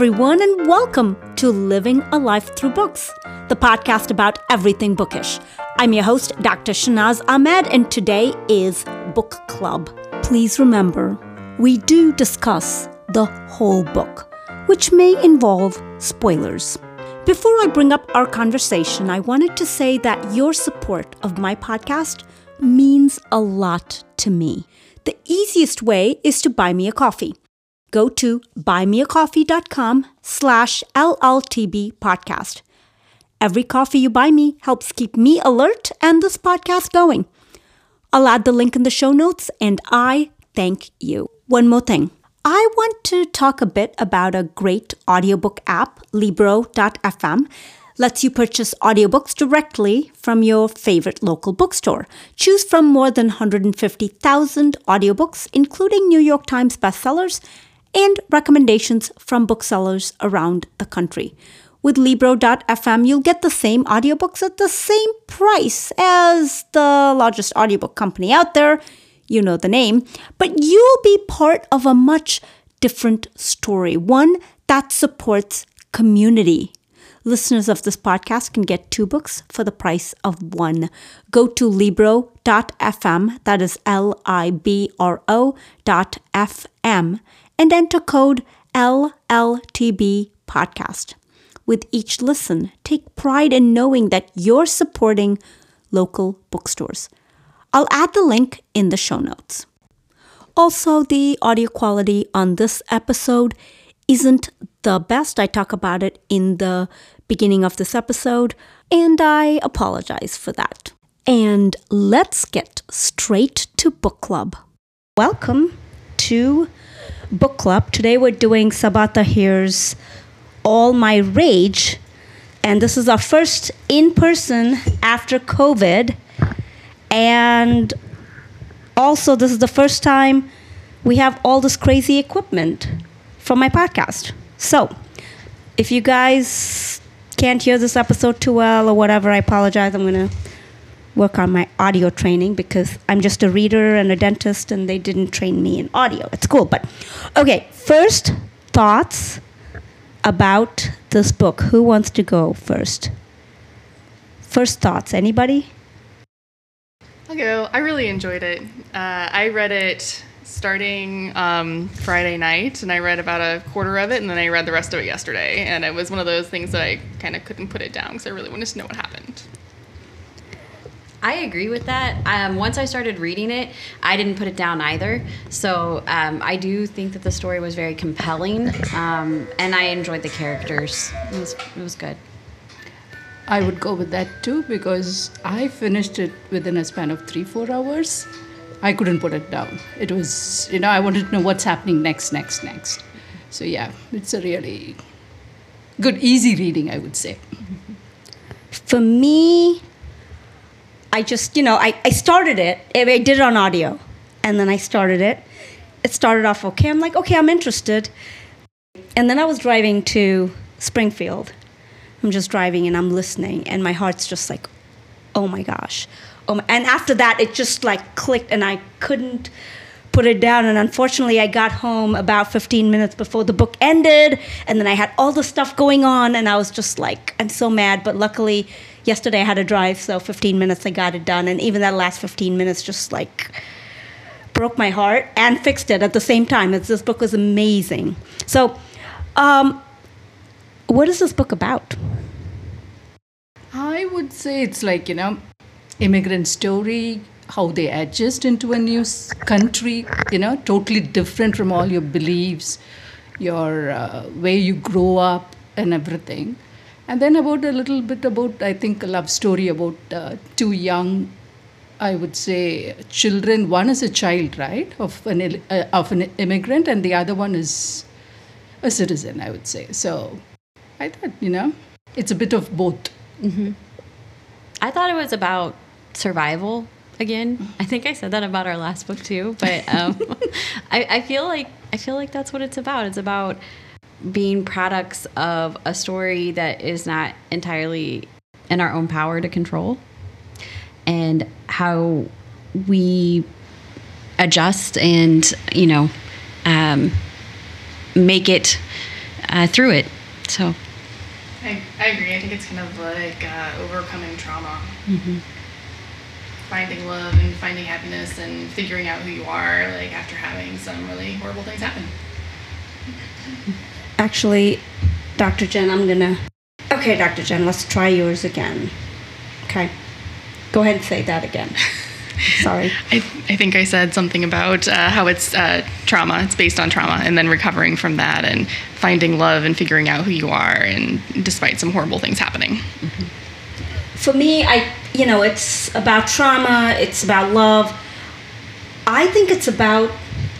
everyone, and welcome to Living a Life Through Books, the podcast about everything bookish. I'm your host, Dr. Shanaz Ahmed, and today is Book Club. Please remember, we do discuss the whole book, which may involve spoilers. Before I bring up our conversation, I wanted to say that your support of my podcast means a lot to me. The easiest way is to buy me a coffee go to buymeacoffee.com slash LLTB podcast. Every coffee you buy me helps keep me alert and this podcast going. I'll add the link in the show notes and I thank you. One more thing. I want to talk a bit about a great audiobook app, Libro.fm. Lets you purchase audiobooks directly from your favorite local bookstore. Choose from more than 150,000 audiobooks, including New York Times bestsellers and recommendations from booksellers around the country. With Libro.fm, you'll get the same audiobooks at the same price as the largest audiobook company out there. You know the name. But you'll be part of a much different story, one that supports community. Listeners of this podcast can get two books for the price of one. Go to Libro.fm, that is L I B R O dot FM, and enter code LLTB podcast. With each listen, take pride in knowing that you're supporting local bookstores. I'll add the link in the show notes. Also, the audio quality on this episode isn't the best. I talk about it in the beginning of this episode, and I apologize for that. And let's get straight to book club. Welcome to book club. Today we're doing Sabaa Tahir's All My Rage. And this is our first in person after COVID. And also, this is the first time we have all this crazy equipment for my podcast. So, if you guys can't hear this episode too well or whatever, I apologize. I'm going to work on my audio training because I'm just a reader and a dentist and they didn't train me in audio. It's cool. But okay, first thoughts about this book. Who wants to go first? First thoughts. Anybody? I'll go. I really enjoyed it. Uh, I read it starting um, Friday night, and I read about a quarter of it, and then I read the rest of it yesterday. And it was one of those things that I kind of couldn't put it down because I really wanted to know what happened. I agree with that. Um, once I started reading it, I didn't put it down either. So um, I do think that the story was very compelling, um, and I enjoyed the characters. It was, it was good. I would go with that too because I finished it within a span of three, four hours. I couldn't put it down. It was, you know, I wanted to know what's happening next, next, next. So yeah, it's a really good, easy reading, I would say. For me, I just, you know, I, I started it. Eh, I did it on audio. And then I started it. It started off okay. I'm like, okay, I'm interested. And then I was driving to Springfield. I'm just driving and I'm listening. And my heart's just like, oh my gosh. Oh my. And after that, it just like clicked and I couldn't put it down. And unfortunately, I got home about 15 minutes before the book ended. And then I had all the stuff going on. And I was just like, I'm so mad. But luckily, yesterday I had to drive, so 15 minutes I got it done. And even that last 15 minutes just like broke my heart and fixed it at the same time. It's, this book was amazing. So, um, what is this book about? I would say it's like, you know, immigrant story, how they adjust into a new country, you know, totally different from all your beliefs, your uh, way you grow up, and everything. And then about a little bit about, I think, a love story about uh, two young, I would say, children. One is a child, right, of an, uh, of an immigrant, and the other one is a citizen, I would say. So I thought, you know, it's a bit of both. Mm-hmm. I thought it was about survival again. I think I said that about our last book too, but um, I, I feel like I feel like that's what it's about. It's about being products of a story that is not entirely in our own power to control and how we adjust and you know um, make it uh, through it. So I, I agree. I think it's kind of like uh, overcoming trauma. Finding love and finding happiness and figuring out who you are, like after having some really horrible things happen. Actually, Dr. Jen, I'm gonna. Okay, Dr. Jen, let's try yours again. Okay. Go ahead and say that again. Sorry. I, I think I said something about uh, how it's uh, trauma, it's based on trauma, and then recovering from that and finding love and figuring out who you are, and despite some horrible things happening. For me, I, you know, it's about trauma, it's about love. I think it's about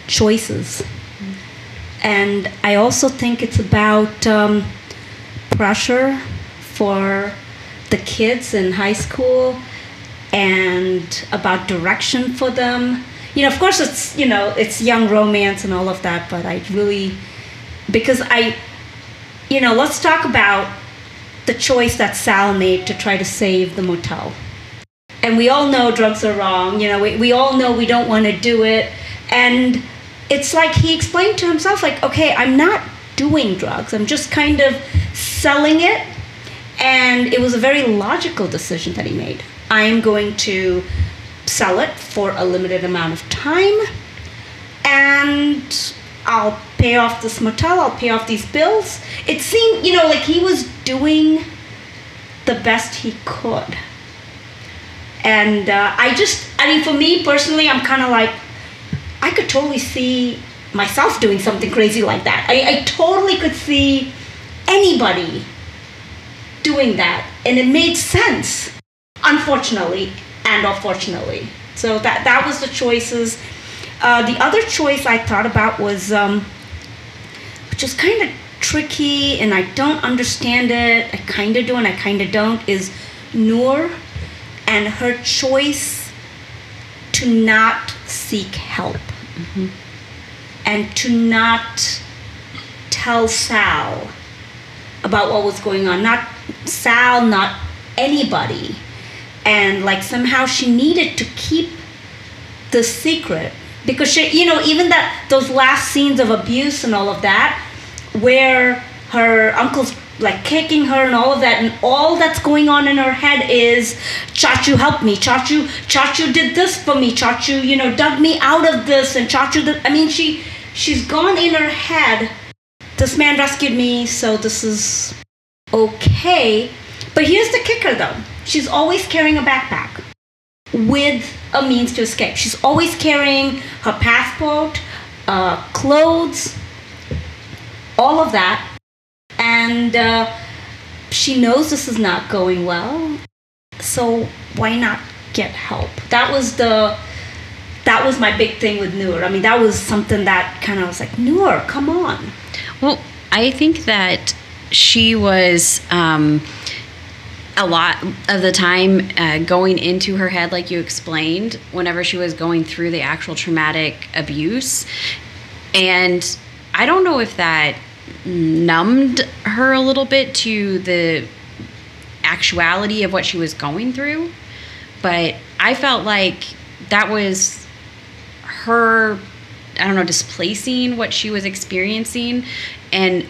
choices. And I also think it's about um, pressure for the kids in high school and about direction for them. You know, of course, it's, you know, it's young romance and all of that, but I really, because I, you know, let's talk about the choice that Sal made to try to save the motel. And we all know drugs are wrong. You know, we, we all know we don't want to do it. And it's like he explained to himself, like, okay, I'm not doing drugs. I'm just kind of selling it. And it was a very logical decision that he made. I'm going to sell it for a limited amount of time. And I'll pay off this motel, I'll pay off these bills. It seemed, you know, like he was doing the best he could. And uh, I just, I mean, for me personally, I'm kind of like, I could totally see myself doing something crazy like that. I, I totally could see anybody doing that. And it made sense, unfortunately and unfortunately. So that, that was the choices. Uh, the other choice I thought about was, um, which is kind of tricky and I don't understand it. I kind of do and I kind of don't, is Noor and her choice to not seek help Mm-hmm. and to not tell Sal about what was going on. Not Sal, not anybody. And like somehow she needed to keep the secret because she, you know, even that those last scenes of abuse and all of that, where her uncle's like kicking her and all of that, and all that's going on in her head is Chachu helped me, Chachu, Chachu did this for me, Chachu, you know, dug me out of this, and Chachu did. I mean, she she's gone in her head. This man rescued me, so this is okay. But here's the kicker, though. She's always carrying a backpack with a means to escape. She's always carrying her passport, uh, clothes, all of that. And uh, she knows this is not going well. So why not get help? That was the that was my big thing with Noor. I mean, that was something that kind of was like, Noor, come on. Well, I think that she was um, a lot of the time uh, going into her head, like you explained, whenever she was going through the actual traumatic abuse. And I don't know if that numbed her a little bit to the actuality of what she was going through, but I felt like that was her I don't know, displacing what she was experiencing. And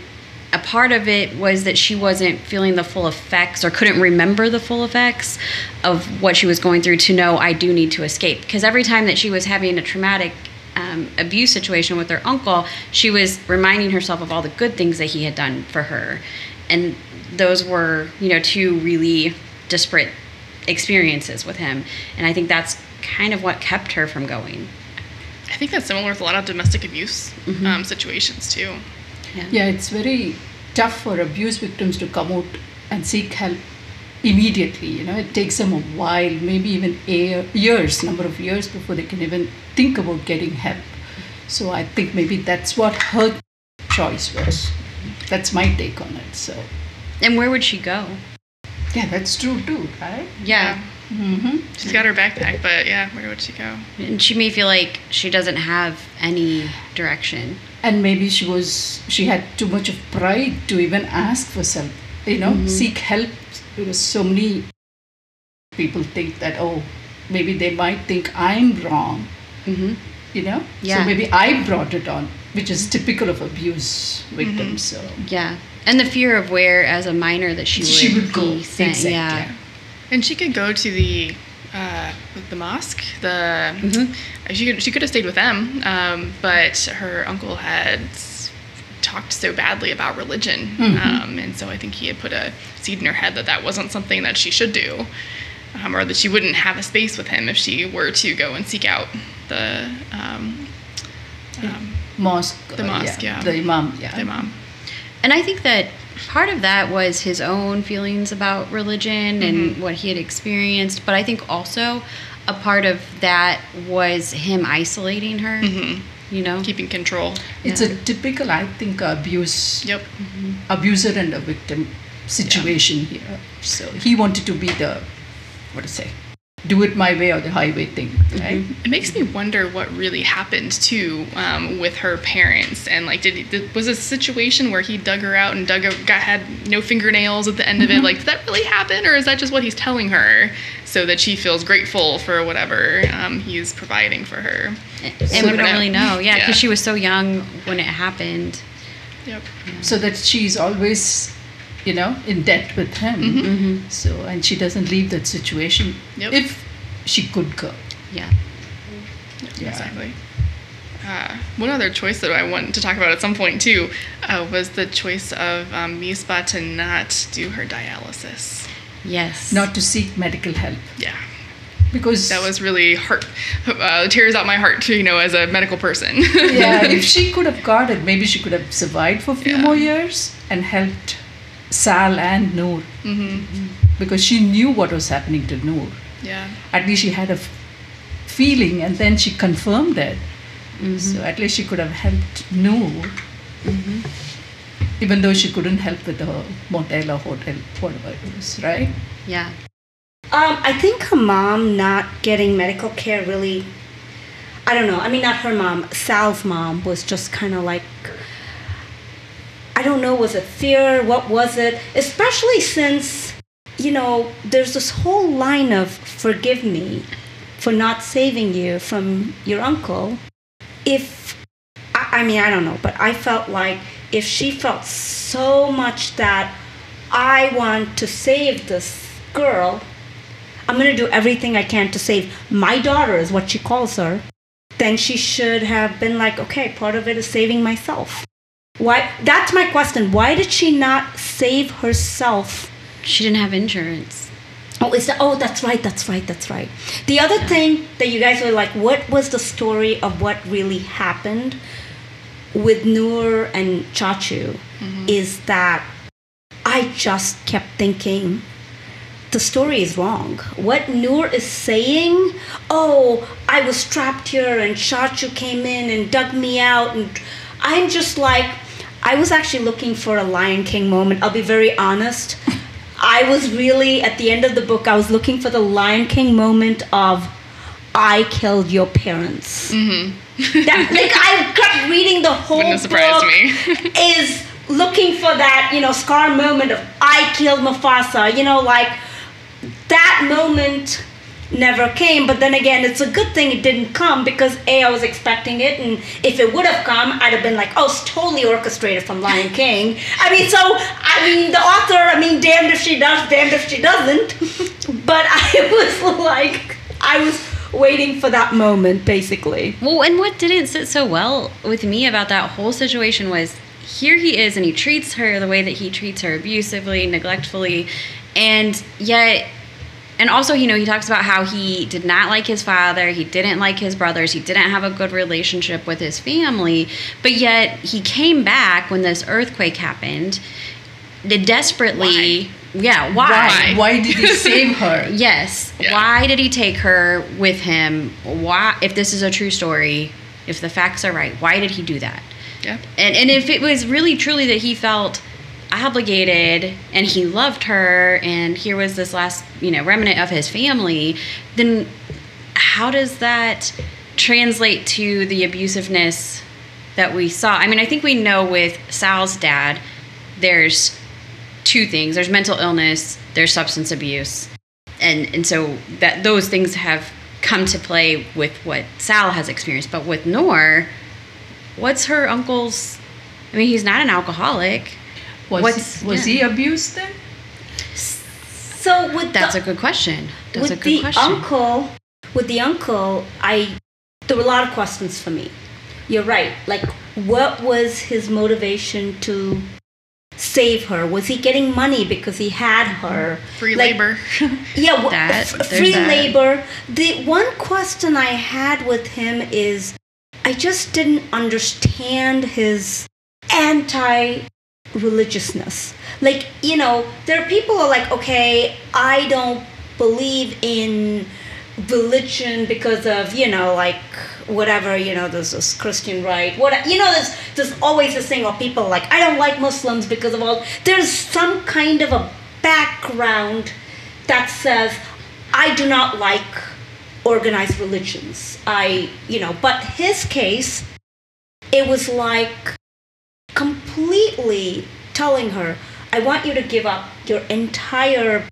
a part of it was that she wasn't feeling the full effects or couldn't remember the full effects of what she was going through to know I do need to escape. Because every time that she was having a traumatic um, abuse situation with her uncle, she was reminding herself of all the good things that he had done for her. And those were, you know, two really disparate experiences with him. And I think that's kind of what kept her from going. I think that's similar with a lot of domestic abuse um, situations too. Yeah, it's very tough for abuse victims to come out and seek help immediately. You know, it takes them a while, maybe even a years, number of years before they can even think about getting help. So I think maybe that's what her choice was. That's my take on it. So And where would she go? yeah, that's true too, right? Yeah. Mm-hmm. She's got her backpack, but yeah, where would she go? And she may feel like she doesn't have any direction. And maybe she was she had too much of pride to even ask for some, you know, seek help because so many people think that oh, maybe they might think I'm wrong. Mm-hmm. you know. Yeah. So maybe I brought it on, which is typical of abuse victims. So Yeah. And the fear of where, as a minor, that she would, she would go. be sent. Exactly. Yeah. And she could go to the uh, the mosque. The Mm-hmm. she could she could have stayed with them, um, but her uncle had talked so badly about religion, Mm-hmm. um, and so I think he had put a seed in her head that that wasn't something that she should do, um, or that she wouldn't have a space with him if she were to go and seek out the um, um, mosque. The uh, mosque, yeah. The imam. Yeah. the mom. And I think that part of that was his own feelings about religion and what he had experienced. But I think also a part of that was him isolating her. You know? keeping control. It's a typical, I think, abuse Yep. abuser and a victim situation here. So he wanted to be the what to say, do it my way or the highway thing, right? It makes me wonder what really happened too um, with her parents, and like, did, he, did was a situation where he dug her out and dug a, got had no fingernails at the end of it? Like, did that really happen, or is that just what he's telling her so that she feels grateful for whatever um, he's providing for her? and So we don't know. really know. Yeah, because Yeah. she was so young when it happened. Yep. So that she's always, you know, in debt with him. So and she doesn't leave that situation if she could go. Yeah. Yeah. Exactly. Uh, one other choice that I want to talk about at some point too uh, was the choice of um, Misbah to not do her dialysis. Yes. Not to seek medical help Yeah. because That was really heart uh, tears out my heart, you know, as a medical person. yeah. if she could have got it, maybe she could have survived for a few Yeah. more years and helped Sal and Noor mm-hmm. because she knew what was happening to Noor. yeah. At least she had a f- feeling, and then she confirmed it. Mm-hmm. So at least she could have helped Noor, mm-hmm. even though she couldn't help with the motel or hotel, whatever it was, right? Yeah. Um, I think her mom not getting medical care really. I don't know. I mean, not her mom. Sal's mom was just kind of like. I don't know. Was it fear? What was it? Especially since, you know, there's this whole line of forgive me for not saving you from your uncle. If. I, I mean, I don't know, but I felt like if she felt so much that I want to save this girl, I'm going to do everything I can to save my daughter, is what she calls her, then she should have been like, okay, part of it is saving myself. Why? That's my question. Why did she not save herself? She didn't have insurance. Oh, is that? Oh, that's right. That's right. That's right. The other thing that you guys were like, what was the story of what really happened with Noor and Chachu? Mm-hmm. Is that I just kept thinking the story is wrong. What Noor is saying, oh, I was trapped here and Chachu came in and dug me out, and I'm just like, I was actually looking for a Lion King moment. I'll be very honest. I was really, at the end of the book, I was looking for the Lion King moment of, I killed your parents. Mm-hmm. That, like, I kept reading the whole Wouldn't have surprised book me. is looking for that, you know, scar moment of I killed Mufasa, you know, like that moment never came. But then again, it's a good thing it didn't come because A, I was expecting it, and if it would have come, I'd have been like, oh, it's totally orchestrated from Lion King. I mean, so, I mean, the author, I mean, damned if she does, damned if she doesn't. But I was like, I was waiting for that moment, basically. Well, and what didn't sit so well with me about that whole situation was here he is and he treats her the way that he treats her abusively, neglectfully, and yet and also, you know, he talks about how he did not like his father, he didn't like his brothers, he didn't have a good relationship with his family, but yet he came back when this earthquake happened. Desperately, yeah, Why? Why did he save her? Yes. Yeah. Why did he take her with him? Why, if this is a true story, if the facts are right, why did he do that? Yeah. And and if it was really truly that he felt obligated and he loved her and here was this last, you know, remnant of his family, then how does that translate to the abusiveness that we saw? I mean, I think we know with Sal's dad, there's two things. There's mental illness, there's substance abuse. And and so that those things have come to play with what Sal has experienced. But with Noor, what's her uncle's? I mean, he's not an alcoholic. Was, What's- he, was yeah. he abused then? So with That's the, a good question. That's with a good the question. uncle, with the uncle, I there were a lot of questions for me. You're right. Like, what was his motivation to save her? Was he getting money because he had her? Free Like, labor. Yeah, wha- That- f- free that. labor. The one question I had with him is I just didn't understand his anti religiousness. Like, you know, there are people are like, okay, I don't believe in religion because of, you know, like whatever, you know, there's this Christian right. What you know, there's there's always this thing of people like, I don't like Muslims because of all there's some kind of a background that says I do not like organized religions. I, you know, but his case, it was like completely telling her, I want you to give up your entire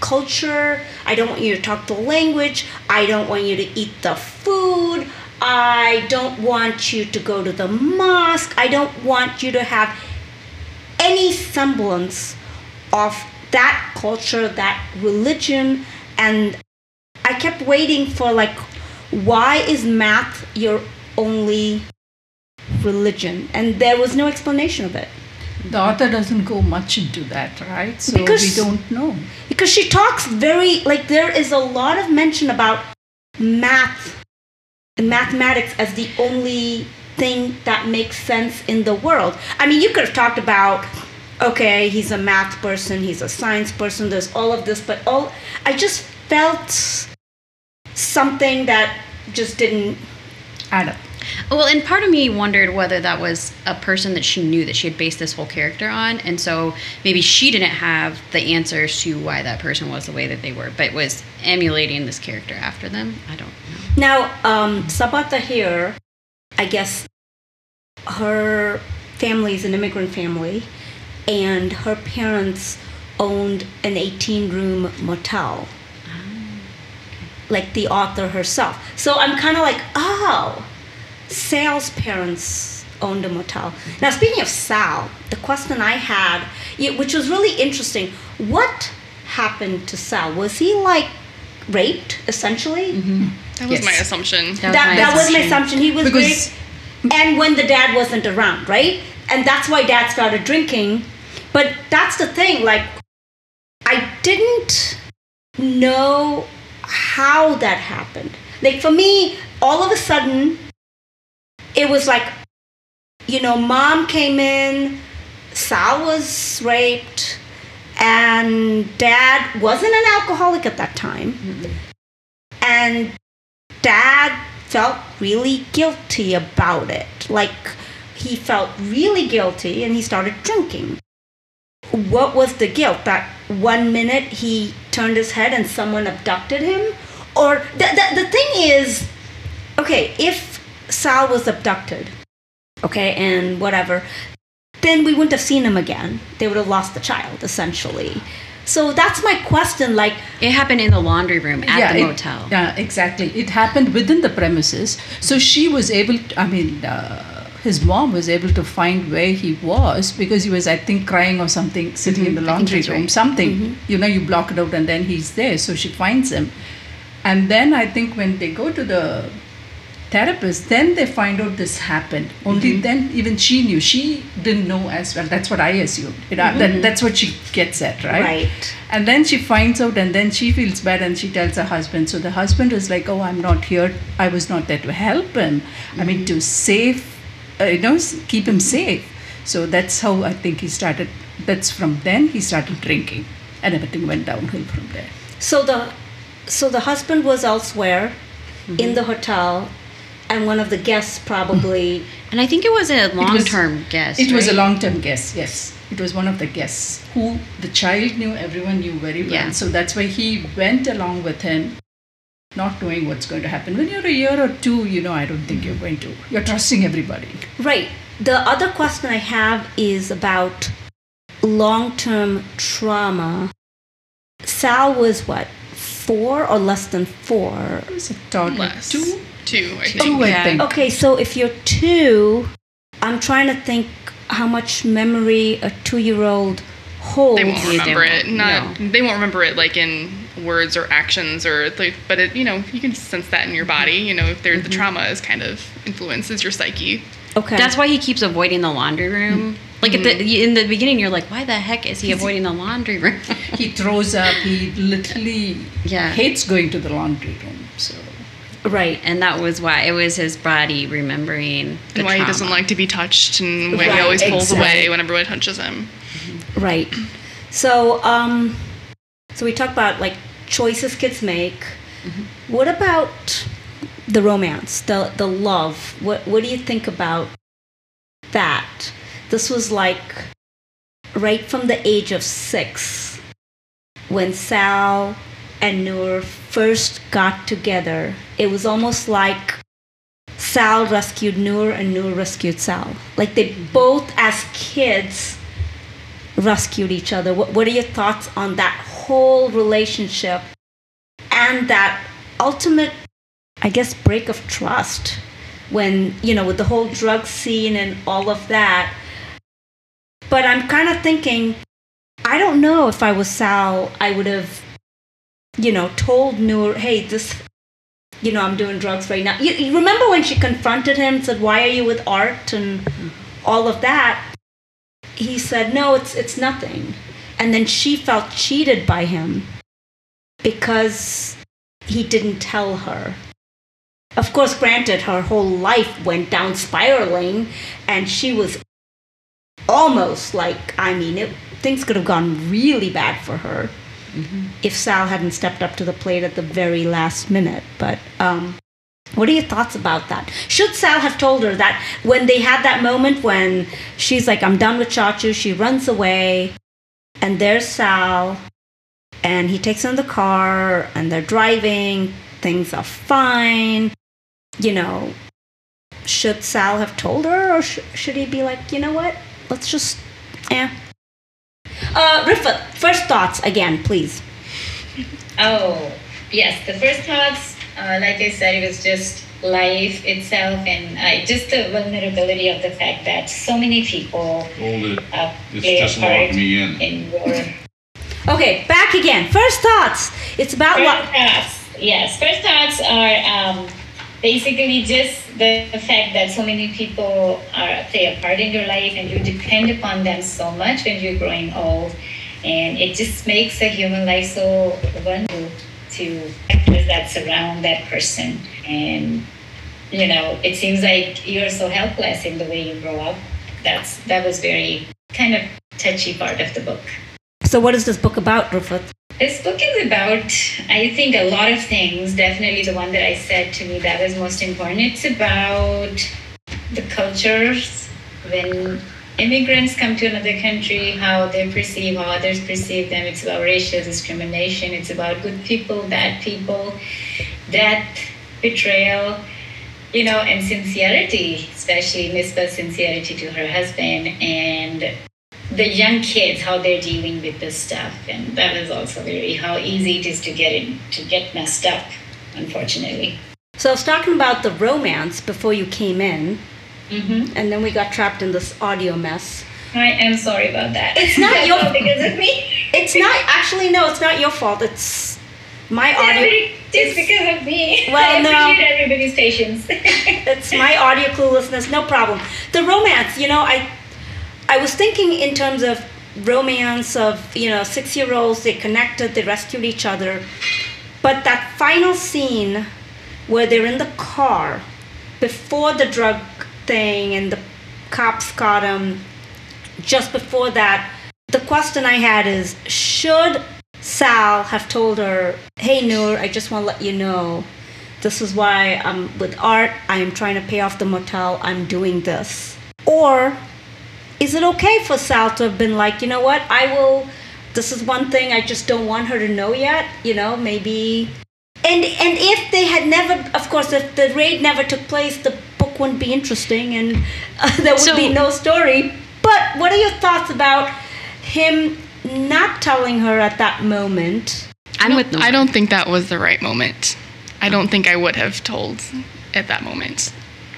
culture. I don't want you to talk the language. I don't want you to eat the food. I don't want you to go to the mosque. I don't want you to have any semblance of that culture, that religion. And I kept waiting for, like, why is math your only religion? And there was no explanation of it. The author doesn't go much into that, right? So Because- we don't know. because she talks very like there is a lot of mention about math and mathematics as the only thing that makes sense in the world i mean you could have talked about okay he's a math person he's a science person there's all of this but all i just felt something that just didn't Add up. Well, and part of me wondered whether that was a person that she knew that she had based this whole character on, and so maybe she didn't have the answers to why that person was the way that they were, but was emulating this character after them. I don't know. Now, um, Sabaa Tahir, I guess her family is an immigrant family, and her parents owned an 18 room motel, like the author herself. So I'm kind of like, oh, Sal's parents owned a motel. Now, speaking of Sal, the question I had, which was really interesting, what happened to Sal? Was he like raped, essentially? Mm-hmm. That was Yes. my assumption. That was my that was my assumption. assumption. He was Because- raped, and when the dad wasn't around, right? And that's why dad started drinking. But that's the thing. Like, I didn't know how that happened. Like for me, all of a sudden, it was like, you know, mom came in, Sal was raped, and dad wasn't an alcoholic at that time. Mm-hmm. And dad felt really guilty about it. Like he felt really guilty and he started drinking. What was the guilt? That one minute he turned his head and someone abducted him? Or the, the, the thing is, okay, if Sal was abducted, okay, and whatever, then we wouldn't have seen him again. They would have lost the child, essentially. So that's my question. Like, It happened in the laundry room at the it- motel. Yeah, exactly. It happened within the premises. So she was able, to, I mean, uh, his mom was able to find where he was because he was, I think, crying or something, sitting in the Mm-hmm. Laundry room, right. something. You know, you block it out and then he's there. So she finds him. And then I think when they go to the therapist, then they find out this happened. Only Mm-hmm. then, even she knew. She didn't know as well. That's what I assumed. Mm-hmm. that, that's what she gets at, right? Right. And then she finds out, and then she feels bad, and she tells her husband. So the husband is like, "Oh, I'm not here. I was not there to help him. I mean, to save, uh, you know, keep him safe." So that's how I think he started. That's from then he started drinking, and everything went downhill from there. So the so the husband was elsewhere in the hotel, and one of the guests probably. And I think it was a long term guest. It was a long-term guest. Yes, it was one of the guests who the child knew. Everyone knew very well. Yeah. So that's why he went along with him, not knowing what's going to happen. When you're a year or two, you know, I don't think you're going to. You're trusting everybody. Right. The other question I have is about long term trauma. Sal was what, four or less than four? It's a toddler. Less. Two? Two, I think. Two, I Yeah. think. Okay, so if you're two, I'm trying to think how much memory a two-year-old holds. They won't they remember won't, it. Not they won't remember it like in words or actions or like. But it, you know, you can sense that in your body. Mm-hmm. You know, if there the mm-hmm. trauma is kind of influences your psyche. Okay. That's why he keeps avoiding the laundry room. Mm-hmm. Like at the in the beginning, you're like, why the heck is he avoiding the laundry room? He throws up. He literally Yeah. hates going to the laundry room. Right. and that was why it was his body remembering the And why he doesn't like to be touched and why Right, he always pulls exactly. away when everyone touches him. Right. So, um, so we talk about like choices kids make. What about the romance, the the love? What what do you think about that? This was like right from the age of six when Sal and Noor first got together. It was almost like Sal rescued Noor and Noor rescued Sal. Like they both, as kids, rescued each other. What, what are your thoughts on that whole relationship and that ultimate, I guess, break of trust when, you know, with the whole drug scene and all of that? But I'm kind of thinking, I don't know if I was Sal, I would have, you know, told Noor, hey, this, you know, I'm doing drugs right now. You, you remember when she confronted him, said, why are you with Art and all of that? he said no it's it's nothing and then she felt cheated by him because he didn't tell her of course granted her whole life went down spiraling and she was almost like i mean it, things could have gone really bad for her if sal hadn't stepped up to the plate at the very last minute but um what are your thoughts about that? Should Sal have told her that when they had that moment when she's like, I'm done with Chachu, she runs away, and there's Sal, and he takes her in the car, and they're driving, things are fine. You know, should Sal have told her, or sh- should he be like, you know what? Let's just, eh. Uh, Rifat, first thoughts again, please. Oh, yes. The first thoughts, uh, like I said, it was just life itself and uh, just the vulnerability of the fact that so many people Hold it. uh, It's play a just part locked me in. in your Okay, back again. First thoughts. It's about First what? thoughts, yes. First thoughts are um, basically just the, the fact that so many people are play a part in your life, and you depend upon them so much when you're growing old, and it just makes a human life so vulnerable to factors that surround that person, and you know, it seems like you're so helpless in the way you grow up. That's that was very kind of touchy part of the book. So, what is this book about, Rifat? This book is about, I think, a lot of things. Definitely the one that I said to me that was most important. It's about the cultures when immigrants come to another country, how they perceive, how others perceive them. It's about racial discrimination. It's about good people, bad people, death, betrayal, you know, and sincerity, especially Misbah's sincerity to her husband and the young kids how they're dealing with this stuff and that is also very how easy it is to get in to get messed up unfortunately So, I was talking about the romance before you came in, mm-hmm. and then we got trapped in this audio mess. i am sorry about that It's not your- all because of me It's not actually no, it's not your fault. It's my audio. it's because of me Well, i no. appreciate everybody's patience It's my audio cluelessness. No problem. The romance, you know, I I was thinking in terms of romance of you know six year olds. They connected. They rescued each other. But that final scene where they're in the car before the drug thing and the cops caught him. Just before that, the question I had is should Sal have told her, hey, Noor, I just want to let you know this is why I'm with Art. I am trying to pay off the motel. I'm doing this. Or is it okay for Sal to have been like, you know what, I will. This is one thing I just don't want her to know yet. You know, maybe. And and if they had never, of course, if the raid never took place, the book wouldn't be interesting, and uh, there would So- be no story. But what are your thoughts about him not telling her at that moment? I'm with. I don't think that was the right moment. I don't think I would have told at that moment.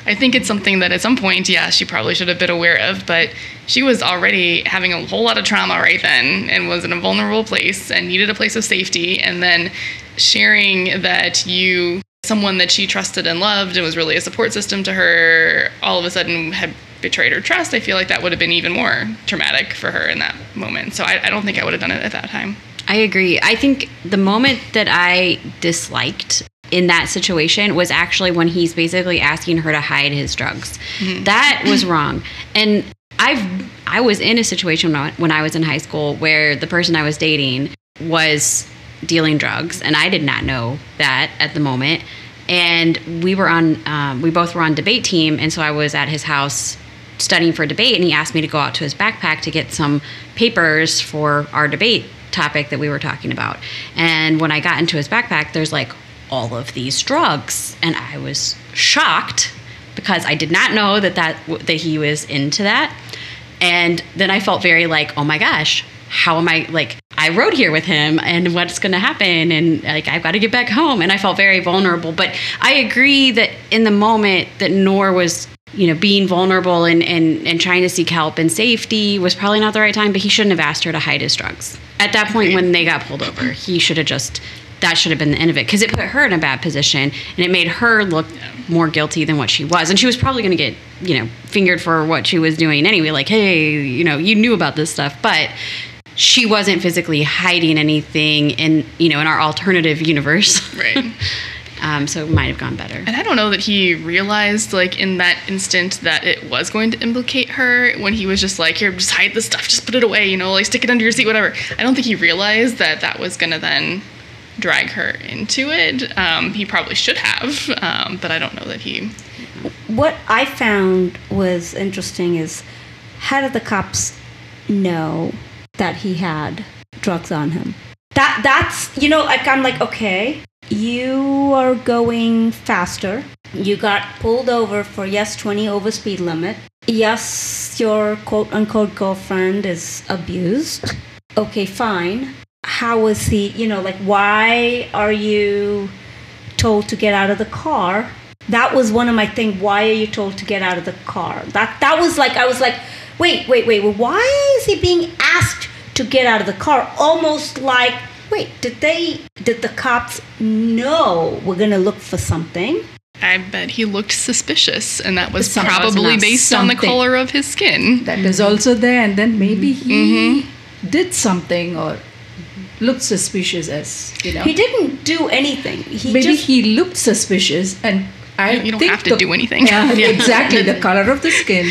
I think it's something that at some point, yeah, she probably should have been aware of, but she was already having a whole lot of trauma right then and was in a vulnerable place and needed a place of safety. And then sharing that you, someone that she trusted and loved and was really a support system to her, all of a sudden had betrayed her trust, I feel like that would have been even more traumatic for her in that moment. So I, I don't think I would have done it at that time. I agree. I think the moment that I disliked in that situation was actually when he's basically asking her to hide his drugs. That was wrong. And I've I was in a situation when I- when I was in high school where the person I was dating was dealing drugs, and I did not know that at the moment. And we were on, um, we both were on debate team, and so I was at his house studying for debate, and he asked me to go out to his backpack to get some papers for our debate topic that we were talking about. And when I got into his backpack, there's like all of these drugs, and I was shocked because I did not know that that that he was into that. And then I felt very like, oh my gosh, how am I like I rode here with him and what's going to happen? And like I've got to get back home. And I felt very vulnerable. But I agree that in the moment that Noor was you know being vulnerable and and and trying to seek help and safety was probably not the right time but he shouldn't have asked her to hide his drugs. At that point when they got pulled over he should have just that should have been the end of it. Because it put her in a bad position and it made her look more guilty than what she was. And she was probably going to get you know fingered for what she was doing anyway like hey you know you knew about this stuff. But she wasn't physically hiding anything in you know in our alternative universe. Right. um, so it might have gone better. And I don't know that he realized, like, in that instant that it was going to implicate her when he was just like, here, just hide the stuff, just put it away, you know, like, stick it under your seat, whatever. I don't think he realized that that was going to then drag her into it. Um, he probably should have, um, but I don't know that he. What I found was interesting is how did the cops know that he had drugs on him? That that's you know like I'm like okay, you are going faster. You got pulled over for yes 20 over speed limit. Yes, your quote unquote girlfriend is abused. Okay, fine. How was he, you know, like why are you told to get out of the car. That was one of my thing. Why are you told to get out of the car? That that was like I was like, wait, wait, wait. Well, why is he being asked to get out of the car? Almost like, wait, did they? Did the cops know we're gonna look for something? I bet he looked suspicious, and that was Some- probably enough. based on the color of his skin. That is also there, and then maybe he mm-hmm. did something or looked suspicious as you know. He didn't do anything. He maybe just he looked suspicious, and I You- you don't think have to the- do anything. Yeah, Yeah. exactly. The color of the skin.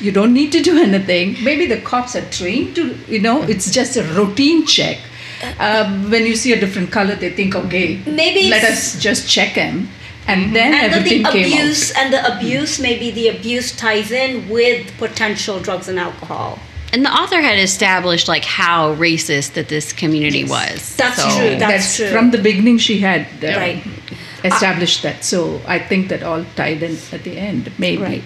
You don't need to do anything. Maybe the cops are trained to, you know, it's just a routine check. Um, when you see a different color, they think, okay, Maybe let us just check him, and then and the, everything the came abuse out. and the abuse maybe the abuse ties in with potential drugs and alcohol. And the author had established like how racist that this community was That's So- true. That's true. from the beginning. She had uh, Right. established that, so I think that all tied in at the end. Maybe. Right.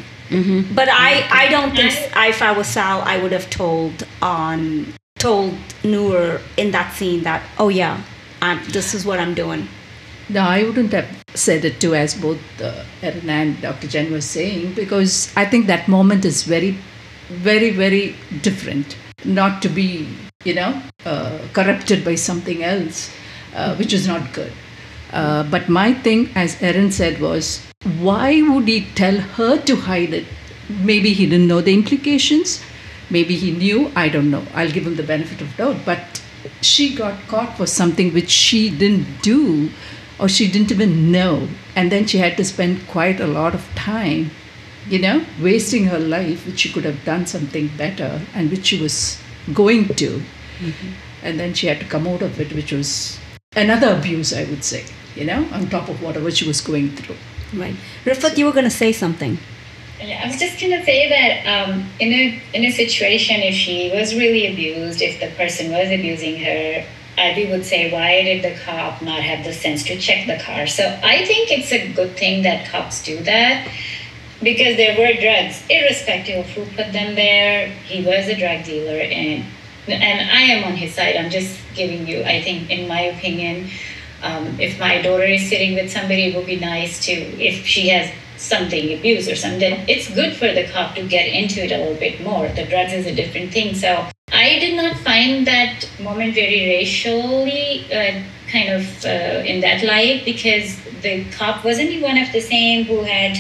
But I, I don't think if I was Sal, I would have told on told Noor in that scene that oh yeah, I'm, this is what I'm doing. No, I wouldn't have said it too, as both uh, Erin and Dr. Jen were saying, because I think that moment is very, very, very different. Not to be, you know, uh, corrupted by something else, uh, which is not good. Uh, but my thing, as Erin said, was why would he tell her to hide it? Maybe he didn't know the implications. Maybe he knew. I don't know. I'll give him the benefit of doubt. But she got caught for something which she didn't do or she didn't even know. And then she had to spend quite a lot of time, you know, wasting her life, which she could have done something better and which she was going to. And then she had to come out of it, which was another abuse, I would say, you know, on top of whatever she was going through. Right. Rifat, you were going to say something. Yeah, I was just gonna say that um, in a in a situation, if she was really abused, if the person was abusing her, we would say, why did the cop not have the sense to check the car? So I think it's a good thing that cops do that because there were drugs, irrespective of who put them there. He was a drug dealer, and and I am on his side. I'm just giving you, I think, in my opinion, um, if my daughter is sitting with somebody, it would be nice to, if she has something abuse or something, it's good for the cop to get into it a little bit more. The drugs is a different thing. So I did not find that moment very racially uh, kind of uh, in that light because the cop wasn't one of the same who had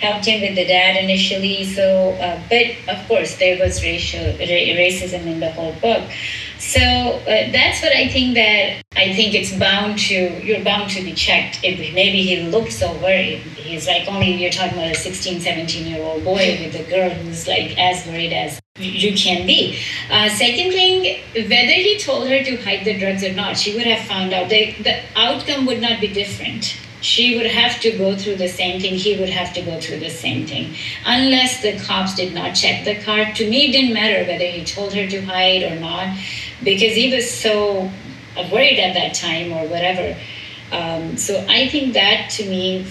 helped him with the dad initially. So, uh, but of course, there was racial ra- racism in the whole book. So uh, that's what I think that I think it's bound to you're bound to be checked. If maybe he looks so worried, he's like only you're talking about a 16, 17 year old boy with a girl who's like as worried as you can be. Uh, second thing, whether he told her to hide the drugs or not, she would have found out. The, the outcome would not be different she would have to go through the same thing he would have to go through the same thing. Unless the cops did not check the car. To me it didn't matter whether he told her to hide or not because he was so worried at that time or whatever. Um, so i think that to me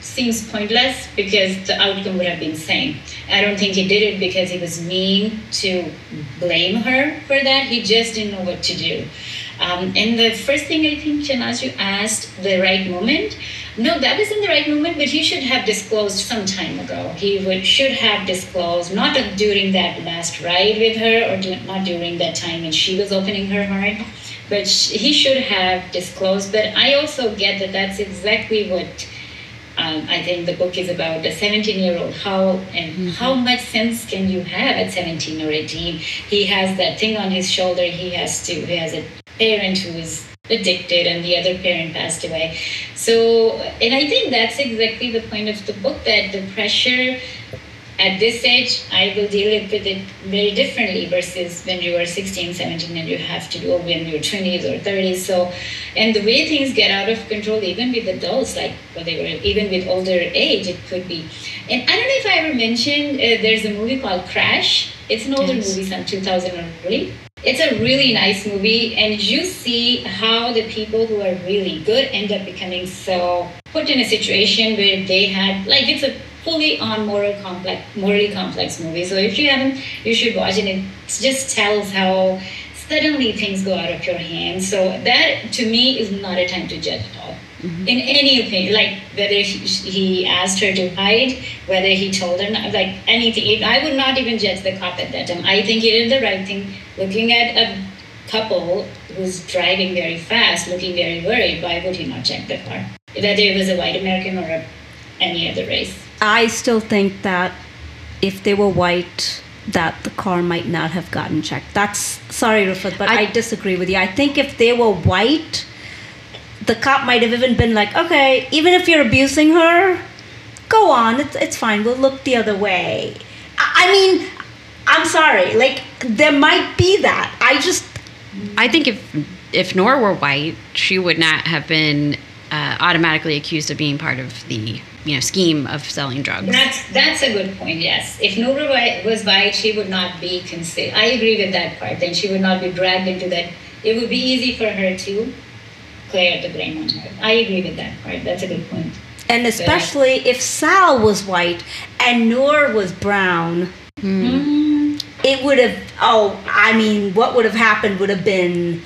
seems pointless because the outcome would have been same. I don't think he did it because he was mean to blame her for that. He just didn't know what to do um, and the first thing I think, Shanaz, you asked the right moment. No, that wasn't the right moment, but he should have disclosed some time ago. He would should have disclosed, not during that last ride with her, or do, not during that time when she was opening her heart, but he should have disclosed. But I also get that that's exactly what um, I think the book is about the 17 year old. How and mm-hmm. how much sense can you have at 17 or 18? He has that thing on his shoulder. He has to. He has a parent who is addicted and the other parent passed away. So, and I think that's exactly the point of the book that the pressure at this age, I will deal with it very differently versus when you are 16, 17 and you have to do it when you're 20s or 30s. So, and the way things get out of control, even with adults, like were, even with older age, it could be. And I don't know if I ever mentioned, uh, there's a movie called Crash. It's an older yes. movie, some 2000 or three. It's a really nice movie, and you see how the people who are really good end up becoming so put in a situation where they had, like, it's a fully on moral complex, morally complex movie. So if you haven't, you should watch it. It just tells how suddenly things go out of your hands. So that to me is not a time to judge at all. Mm-hmm. In any opinion, like whether he asked her to hide, whether he told her, not, like anything, I would not even judge the cop at that time. I think he did the right thing. Looking at a couple who's driving very fast, looking very worried, why would he not check the car? Whether it was a white American or a, any other race. I still think that if they were white, that the car might not have gotten checked. That's sorry, Rifat, but I, I, disagree with you. I think if they were white, the cop might have even been like, "Okay, even if you're abusing her, go on. It's it's fine. We'll look the other way." I, I mean, I'm sorry. Like there might be that. I just. I think if if Noor were white, she would not have been uh, automatically accused of being part of the you know scheme of selling drugs. That's that's a good point. Yes, if Noor was white, she would not be considered. I agree with that part. Then she would not be dragged into that. It would be easy for her to clear the blame on her. I agree with that part. That's a good point. And especially if Sal was white and Noor was brown. Mm-hmm. It would have. Oh, I mean, what would have happened would have been.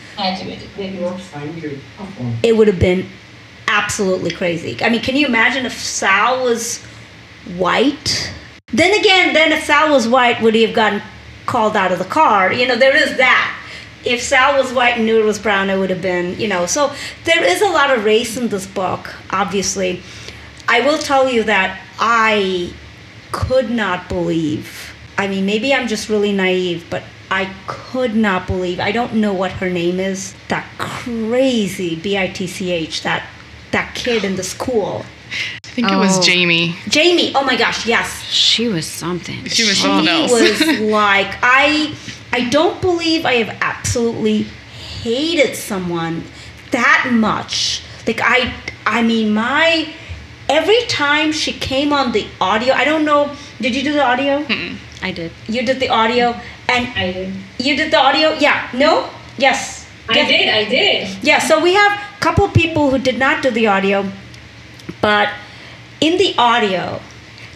It would have been absolutely crazy. I mean, can you imagine if Sal was white? Then again, then if Sal was white, would he have gotten called out of the car? You know, there is that. If Sal was white and Noor was brown, it would have been, you know. So there is a lot of race in this book, obviously. I will tell you that I could not believe. I mean, maybe I'm just really naive, but I could not believe. I don't know what her name is. That crazy B I T C H, that that kid in the school. I think oh. it was oh. Jamie. Jamie. Oh my gosh, yes. She was something. She was something else. was like I I don't believe I have absolutely hated someone that much. Like I I mean my every time she came on the audio, I don't know, did you do the audio? Mm-mm. I did. You did the audio and I did. You did the audio? Yeah. No? Yes. I did. I did. Yeah, so we have a couple people who did not do the audio, but in the audio,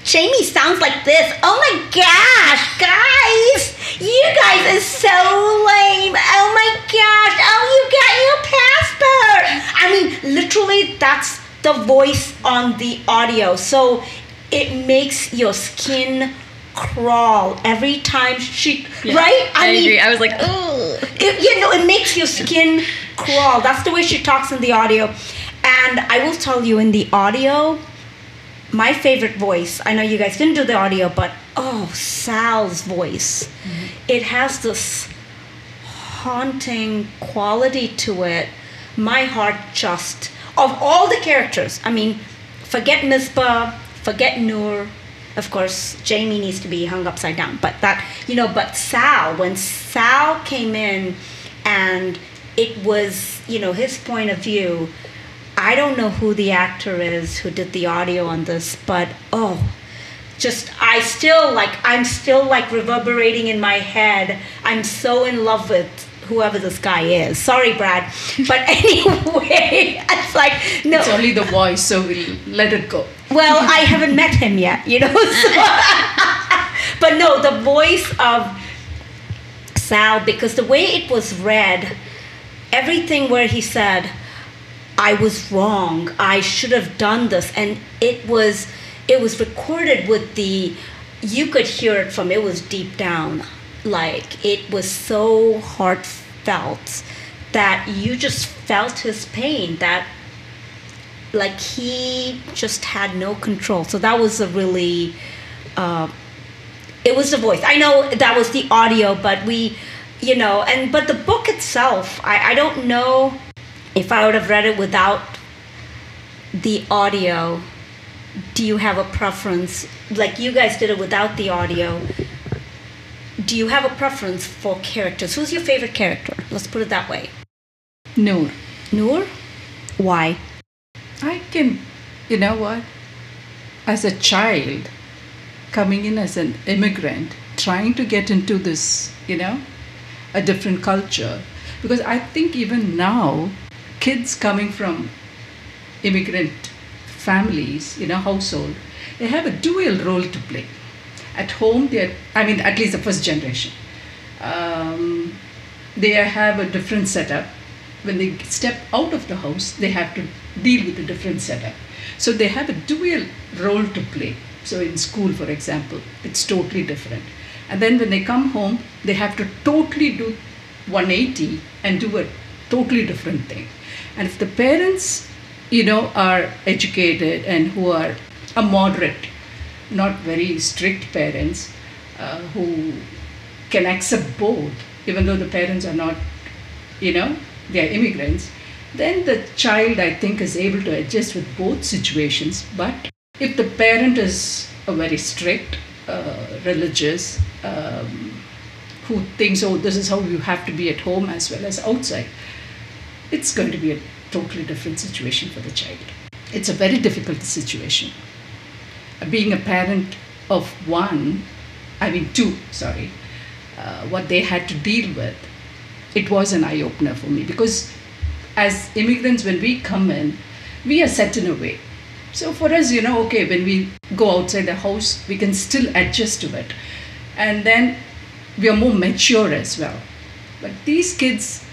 Jamie sounds like this. Oh my gosh, guys! You guys are so lame. Oh my gosh. Oh, you got your passport. I mean, literally, that's the voice on the audio. So it makes your skin crawl every time she right. I, agree. I was like, oh. you know, it makes your skin crawl. That's the way she talks in the audio. And I will tell you, in the audio, my favorite voice, I know you guys didn't do the audio, but oh, Sal's voice. Mm-hmm. It has this haunting quality to it. My heart just, of all the characters, I mean, forget Misbah, forget Noor. Of course, Jamie needs to be hung upside down, but that, you know, but Sal, when Sal came in and it was, you know, his point of view, I don't know who the actor is who did the audio on this, but oh, just I still like I'm still like reverberating in my head. I'm so in love with whoever this guy is. Sorry, Brad, but anyway, it's like no. It's only the voice, so we'll let it go. Well, I haven't met him yet, you know. So. but no, the voice of Sal, because the way it was read, everything where he said, I was wrong, I should have done this, and it was it was recorded with the you could hear it from it was deep down. Like it was so heartfelt that you just felt his pain that like he just had no control. So that was a really, uh, it was the voice. I know that was the audio, but we, you know, and but the book itself, I, I don't know if I would have read it without the audio. Do you have a preference? Like you guys did it without the audio. Do you have a preference for characters? Who's your favorite character? Let's put it that way. Noor. Noor? Why? I can, you know what? As a child, coming in as an immigrant, trying to get into this, you know, a different culture. Because I think even now, kids coming from immigrant families, in a household, they have a dual role to play. At home, they're, I mean, at least the first generation, um, they have a different setup. When they step out of the house, they have to deal with a different setup. So they have a dual role to play. So in school, for example, it's totally different. And then when they come home, they have to totally do 180 and do a totally different thing. And if the parents, you know, are educated and who are a moderate, not very strict parents, uh, who can accept both, even though the parents are not, you know, they are immigrants, then the child, I think, is able to adjust with both situations. But if the parent is a very strict, uh, religious, um, who thinks, oh, this is how you have to be at home as well as outside, it's going to be a totally different situation for the child. It's a very difficult situation. Being a parent of one, I mean, two, sorry, uh, what they had to deal with, it was an eye opener for me because as immigrants, when we come in, we are set in a way. So for us, you know, okay, when we go outside the house, we can still adjust to it. And then we are more mature as well. But these kids,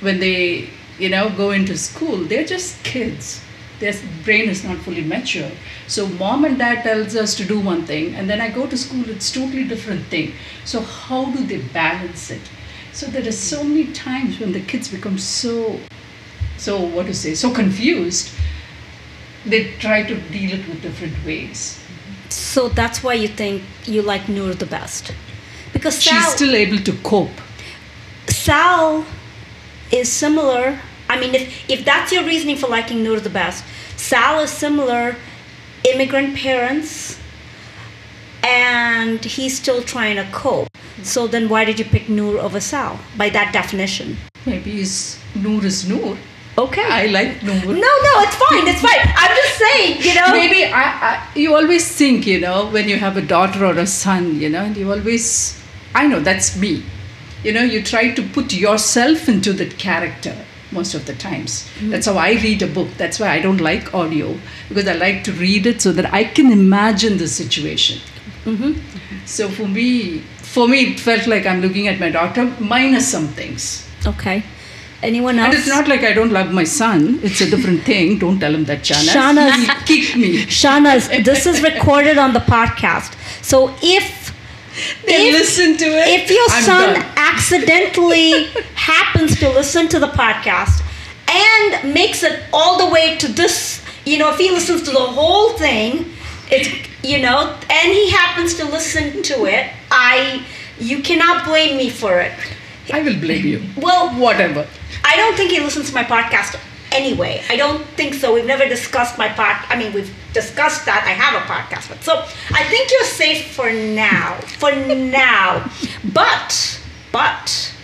when they, you know, go into school, they're just kids. Their brain is not fully mature. So mom and dad tells us to do one thing, and then I go to school, it's totally different thing. So how do they balance it? So there are so many times when the kids become so, so what to say, so confused. They try to deal it with different ways. So that's why you think you like Noor the best. Because Sal, She's still able to cope. Sal is similar. I mean, if, if that's your reasoning for liking Noor the best, Sal is similar, immigrant parents, and he's still trying to cope. So then why did you pick Noor over Sal by that definition? Maybe is Noor is Noor. Okay. I like Noor. no, no, it's fine. It's fine. I'm just saying, you know. Maybe I, I, you always think, you know, when you have a daughter or a son, you know, and you always, I know that's me. You know, you try to put yourself into that character most of the times. That's how I read a book. That's why I don't like audio because I like to read it so that I can imagine the situation. Mm-hmm. So for me, for me, it felt like I'm looking at my daughter minus some things. Okay. Anyone else? And it's not like I don't love my son. It's a different thing. Don't tell him that, Shana. Shana- He kicked me. Shana's, this is recorded on the podcast. So if They if, listen to it. if your I'm son done. accidentally happens to listen to the podcast and makes it all the way to this, you know, if he listens to the whole thing, it's you know, and he happens to listen to it, I you cannot blame me for it. I will blame you. Well, Whatever. I don't think he listens to my podcast anyway. I don't think so. We've never discussed my pod. I mean, we've discussed that I have a podcast, but so I think you're safe for now. For now, but but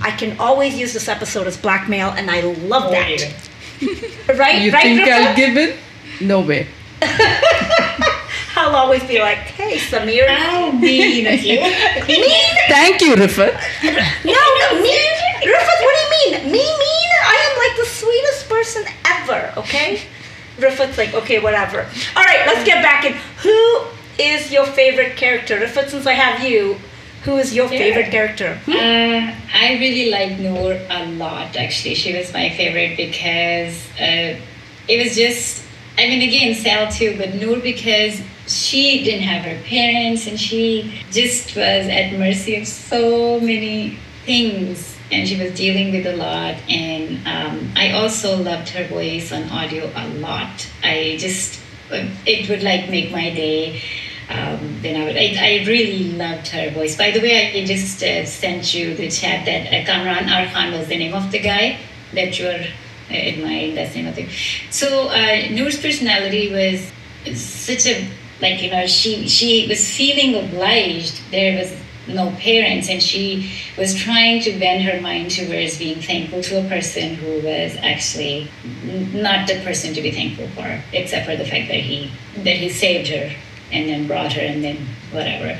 I can always use this episode as blackmail, and I love oh, that. Right? You right, think Ripple? I'll give it? No way. I'll always be like, "Hey, Samir." How mean of you. mean? Thank you, Rifat. No, no, mean. Rifat, what do you mean? Me mean? I am like the sweetest person ever, okay? Rifat's like, okay, whatever. All right, let's get back in. Who is your favorite character? Rifat, since I have you, who is your favorite character? Hmm? Uh, I really like Noor a lot, actually. She was my favorite because uh, it was just, I mean, again, Sal too, but Noor because she didn't have her parents and she just was at mercy of so many things and she was dealing with a lot. And um, I also loved her voice on audio a lot. I just, it would like make my day um, then I would. I, I really loved her voice. By the way, I just uh, sent you the chat that uh, Kamran R. Khan was the name of the guy that you are uh, admiring. That's the name of the. So uh, Noor's personality was such a like you know she she was feeling obliged. There was no parents, and she was trying to bend her mind towards being thankful to a person who was actually not the person to be thankful for, except for the fact that he that he saved her and then brought her and then whatever.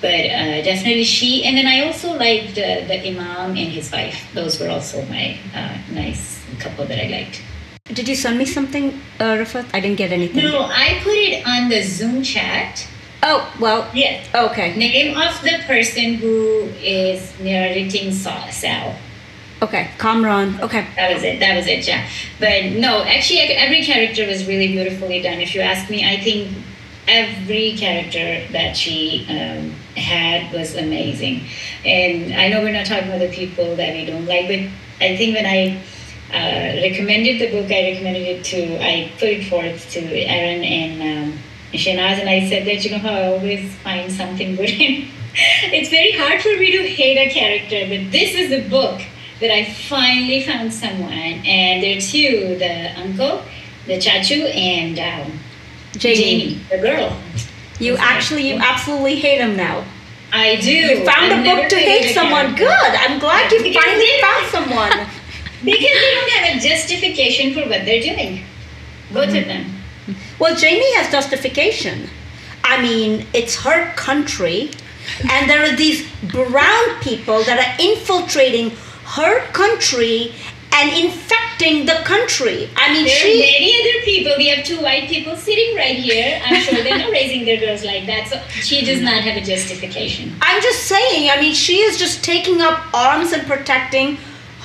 But uh, definitely she, and then I also liked uh, the Imam and his wife. Those were also my uh, nice couple that I liked. Did you send me something, uh, Rifat? I didn't get anything. No, I put it on the Zoom chat. Oh, well, Yes. okay. Name of the person who is narrating Sal. Okay, Kamran. Okay. That was it. That was it. Yeah. But no, actually, every character was really beautifully done. If you ask me, I think every character that she um, had was amazing. And I know we're not talking about the people that we don't like, but I think when I uh, recommended the book, I recommended it to, I put it forth to Aaron and um, Shanaz, and I said that, you know how I always find something good in. it's very hard for me to hate a character, but this is the book that I finally found someone, and there are two, the uncle, the chachu, and um, Jamie. Jamie, the girl. You actually, you absolutely hate him now. I do. You found I've a book to hate someone. character. Good. I'm glad you Because finally found someone. Because they don't have a justification for what they're doing. Both of them. Well, Jamie has justification. I mean, it's her country, and there are these brown people that are infiltrating her country and infecting the country. I mean, There are many other people. We have two white people sitting right here. I'm sure they're not raising their girls like that. So she does not have a justification. I'm just saying, I mean, she is just taking up arms and protecting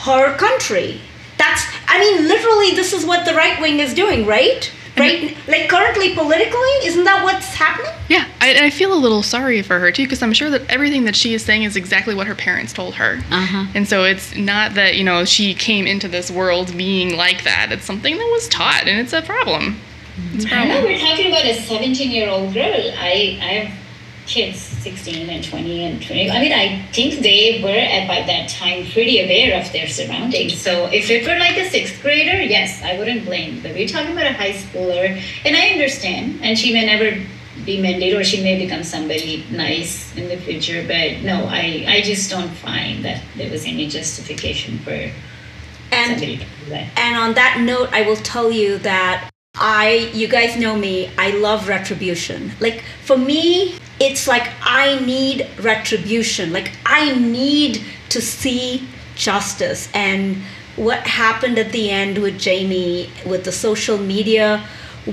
her country. That's, I mean, literally, this is what the right wing is doing, right? Right? Like, currently, politically, isn't that what's happening? Yeah, I, I feel a little sorry for her too, because I'm sure that everything that she is saying is exactly what her parents told her. Uh-huh. And so it's not that, you know, she came into this world being like that. It's something that was taught, and it's a problem. It's a I know problem. we're talking about a 17 year old girl. I, I have kids 16 and 20 and 20. I mean, I think they were at by that time pretty aware of their surroundings. So if it were like a sixth grader, yes, I wouldn't blame. But we're talking about a high schooler, and I understand. And she may never be mended, or she may become somebody nice in the future. But no, I, I just don't find that there was any justification for And somebody to do that. And on that note, I will tell you that I, you guys know me, I love retribution. Like, for me, it's like I need retribution. Like, I need to see justice. And what happened at the end with Jamie, with the social media,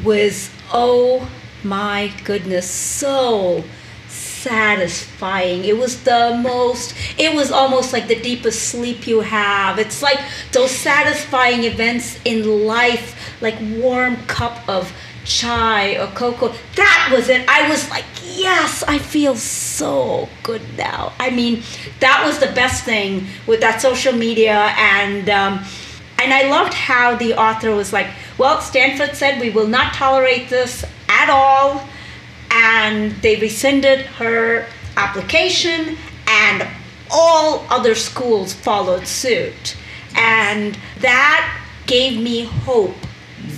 was oh my goodness, so satisfying. It was the most, it was almost like the deepest sleep you have. It's like those satisfying events in life, like warm cup of chai or cocoa. That was it. I was like, yes, I feel so good now. I mean, that was the best thing with that social media and um, and I loved how the author was like, well, Stanford said we will not tolerate this at all and they rescinded her application and all other schools followed suit and that gave me hope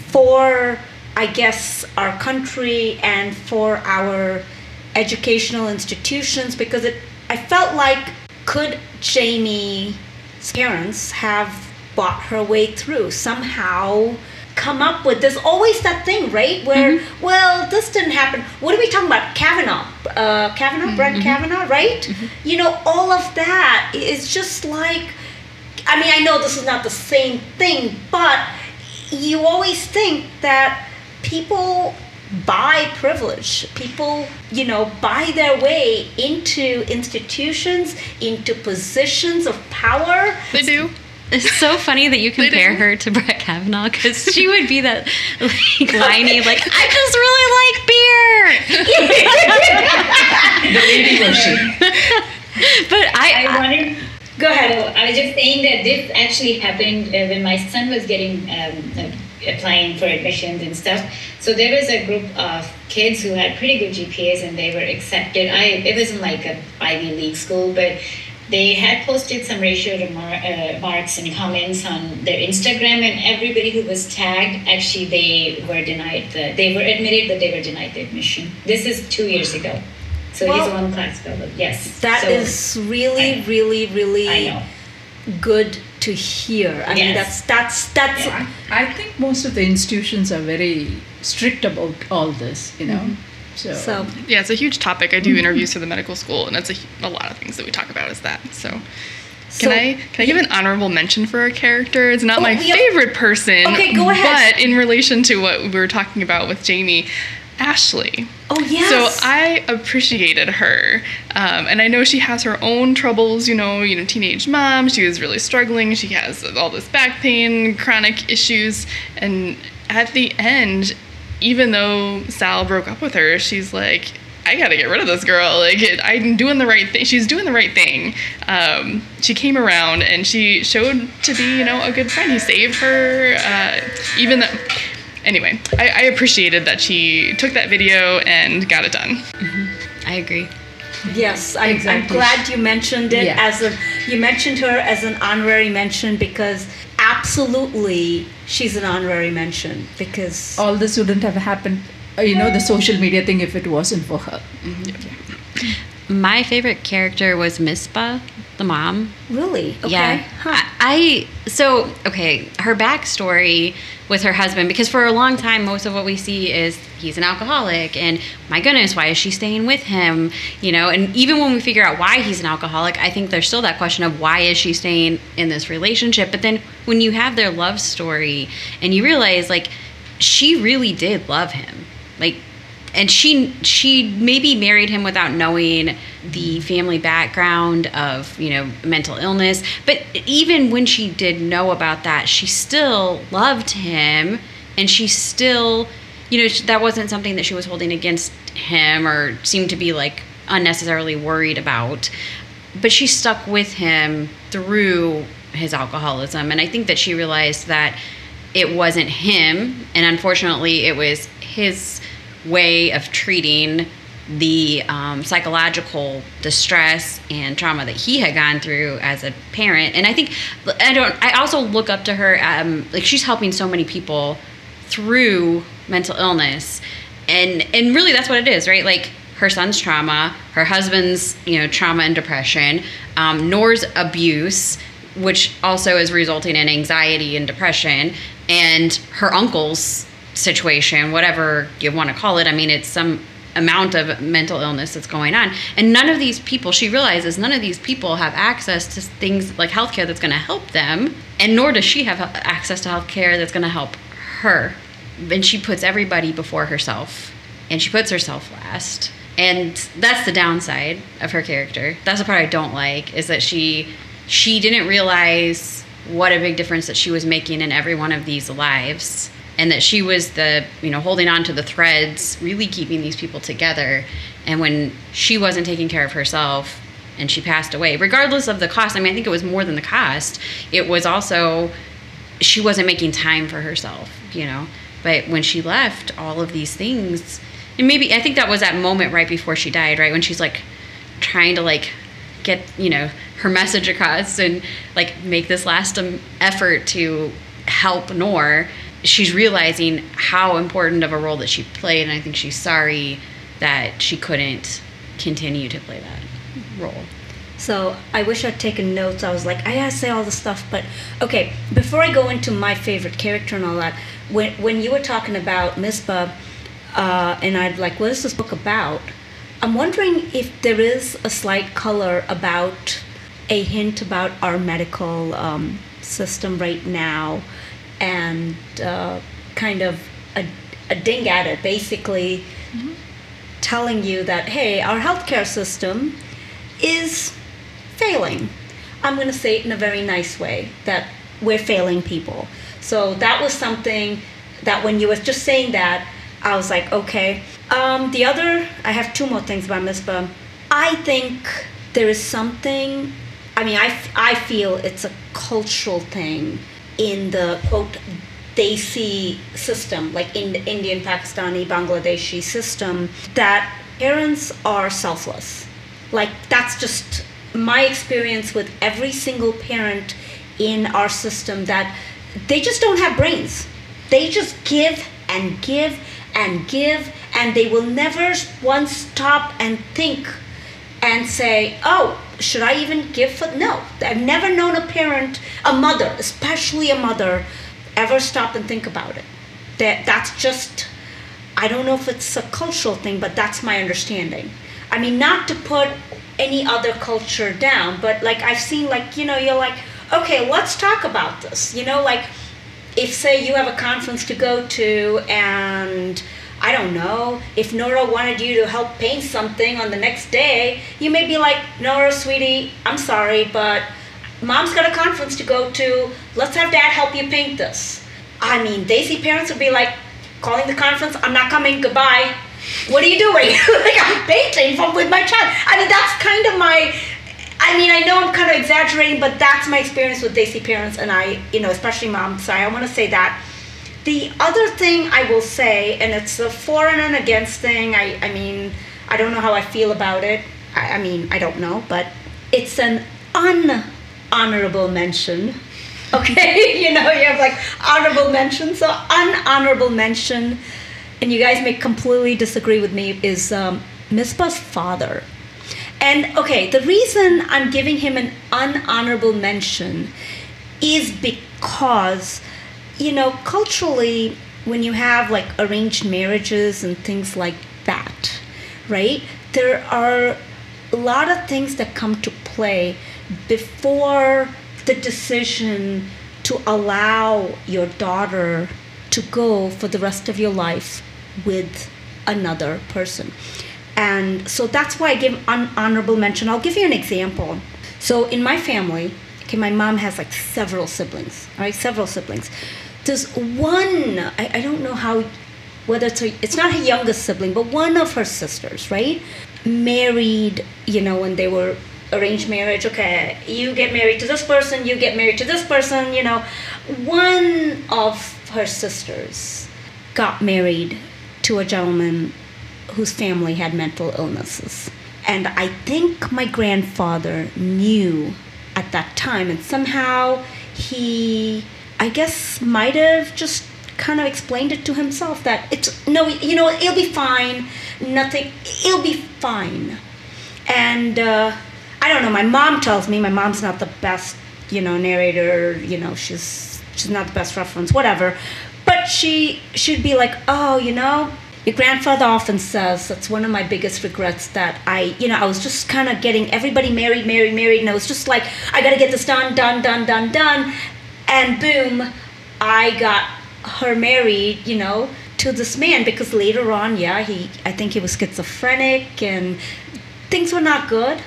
for i guess our country and for our educational institutions because it i felt like could jamie's parents have bought her way through somehow come up with there's always that thing right where mm-hmm. well this didn't happen what are we talking about kavanaugh uh, kavanaugh mm-hmm. brett kavanaugh right mm-hmm. you know all of that is just like i mean i know this is not the same thing but you always think that people buy privilege people you know buy their way into institutions into positions of power they do it's so funny that you compare her to Brett Kavanaugh because she would be that like whiny, like I just really like beer. the lady version. but I, I wanted. Go ahead. So I was just saying that this actually happened uh, when my son was getting um, uh, applying for admissions and stuff. So there was a group of kids who had pretty good GPAs and they were accepted. I it wasn't like a Ivy League school, but they had posted some racial remar- uh, marks and comments on their Instagram, and everybody who was tagged actually they were denied the, they were admitted, but they were denied the admission. This is two years ago, so well, he's one class fellow. Yes, that so, is really, really, really good to hear. I yes. mean, that's that's that's. Yeah. I think most of the institutions are very strict about all this. You know. Mm-hmm so, so yeah, it's a huge topic. I do mm-hmm. interviews for the medical school, and it's a, a lot of things that we talk about is that. So. Can so, I can I give an honorable mention for a character? It's not oh, my favorite person. Okay, go ahead. But in relation to what we were talking about with Jamie, Ashley. Oh yes. So I appreciated her, um, and I know she has her own troubles. You know, you know, teenage mom. She was really struggling. She has all this back pain, chronic issues, and at the end, even though Sal broke up with her, she's like, I gotta get rid of this girl. Like, I'm doing the right thing. She's doing the right thing. Um, she came around and she showed to be, you know, a good friend. He saved her, uh, even though. Anyway, I, I, appreciated that she took that video and got it done. Mm-hmm. I agree. Yes, I, am glad you mentioned it yeah. as a. You mentioned her as an honorary mention because absolutely she's an honorary mention because all this wouldn't have happened uh, you know the social media thing if it wasn't for her mm-hmm. my favorite character was Misbah the mom really okay. yeah huh. I, so okay her backstory with her husband because for a long time most of what we see is he's an alcoholic and my goodness why is she staying with him? You know and even when we figure out why he's an alcoholic i think there's still that question of why is she staying in this relationship? But then when you have their love story and you realize like she really did love him. Like and she she maybe married him without knowing the family background of you know mental illness. But even when she did know about that she still loved him. And she still you know that wasn't something that she was holding against him or seemed to be like unnecessarily worried about. But she stuck with him through his alcoholism. And i think that she realized that it wasn't him. And unfortunately it was his way of treating the um, psychological distress and trauma that he had gone through as a parent. And i think i don't i also look up to her um, like she's helping so many people through mental illness. And and really that's what it is right? Like her son's trauma her husband's you know trauma and depression um, noor's abuse which also is resulting in anxiety and depression and her uncle's situation, whatever you want to call it. I mean, it's some amount of mental illness that's going on. And none of these people, she realizes, none of these people have access to things like healthcare that's going to help them, and nor does she have access to healthcare that's going to help her. And she puts everybody before herself, and she puts herself last. and that's the downside of her character. That's the part I don't like is that she she didn't realize what a big difference that she was making in every one of these lives and that she was the you know holding on to the threads really keeping these people together. And when she wasn't taking care of herself and she passed away regardless of the cost i mean i think it was more than the cost it was also she wasn't making time for herself you know? But when she left all of these things and maybe i think that was that moment right before she died right? When she's like trying to like get you know her message across and like make this last um, effort to help Noor she's realizing how important of a role that she played and i think she's sorry that she couldn't continue to play that role So I wish I'd taken notes. I was like, I gotta say all this stuff, but okay. Before I go into my favorite character and all that, when when you were talking about Misbah, uh, and I'd like, what is this book about? I'm wondering if there is a slight color about a hint about our medical um, system right now, and uh, kind of a, a ding at it, basically telling you that hey, our healthcare system is failing. I'm going to say it in a very nice way that we're failing people. So that was something that when you were just saying that, I was like, okay. Um, the other, I have two more things about Misbah. I think there is something, I mean, I, I feel it's a cultural thing in the quote, Desi system, like in the Indian, Pakistani, Bangladeshi system, that parents are selfless. Like, that's just my experience with every single parent in our system that they just don't have brains. They just give and give and give, and they will never once stop and think and say, oh, should I even give for no. I've never known a parent, a mother, especially a mother, ever stop and think about it. That that's just I don't know if it's a cultural thing, but that's my understanding. I mean, not to put any other culture down, but like I've seen, like, you know, you're like, okay, let's talk about this. You know, like if, say, you have a conference to go to and I don't know, if Nora wanted you to help paint something on the next day, you may be like, Nora, sweetie, I'm sorry, but mom's got a conference to go to. Let's have dad help you paint this. I mean, Desi parents would be like, calling the conference, I'm not coming, goodbye. What are you doing? like, I'm painting with my child. I mean, that's kind of my, I mean, I know I'm kind of exaggerating, but that's my experience with Desi parents, and I, you know, especially mom. Sorry, I want to say that. The other thing I will say, and it's a for and an against thing. I, I mean, I don't know how I feel about it. I, I mean, I don't know, but it's an unhonorable mention. Okay, you know, you have like honorable mention. So unhonorable mention, and you guys may completely disagree with me, is um, father. And okay, the reason I'm giving him an unhonorable mention is because, you know, culturally, when you have like arranged marriages and things like that, right? There are a lot of things that come to play before the decision to allow your daughter to go for the rest of your life with another person. And so that's why I give un- honorable mention. I'll give you an example. So in my family, okay, my mom has like several siblings, right, several siblings. There's one, I, I don't know how, whether it's her, it's not her youngest sibling, but one of her sisters, right, married, you know, when they were arranged marriage. Okay, you get married to this person, you get married to this person, you know. One of her sisters got married to a gentleman whose family had mental illnesses. And I think my grandfather knew at that time, and somehow he, I guess, might have just kind of explained it to himself that it's no, you know, it'll be fine, nothing, it'll be fine. And uh, I don't know, my mom tells me, my mom's not the best, you know, narrator, you know, she's she's not the best reference, whatever. But she should be like, oh, you know, your grandfather often says that's one of my biggest regrets that I, you know, I was just kind of getting everybody married, married, married, and I was just like, I gotta get this done, done, done, done, done, and boom, I got her married, you know, to this man because later on, yeah, he I think he was schizophrenic and things were not good.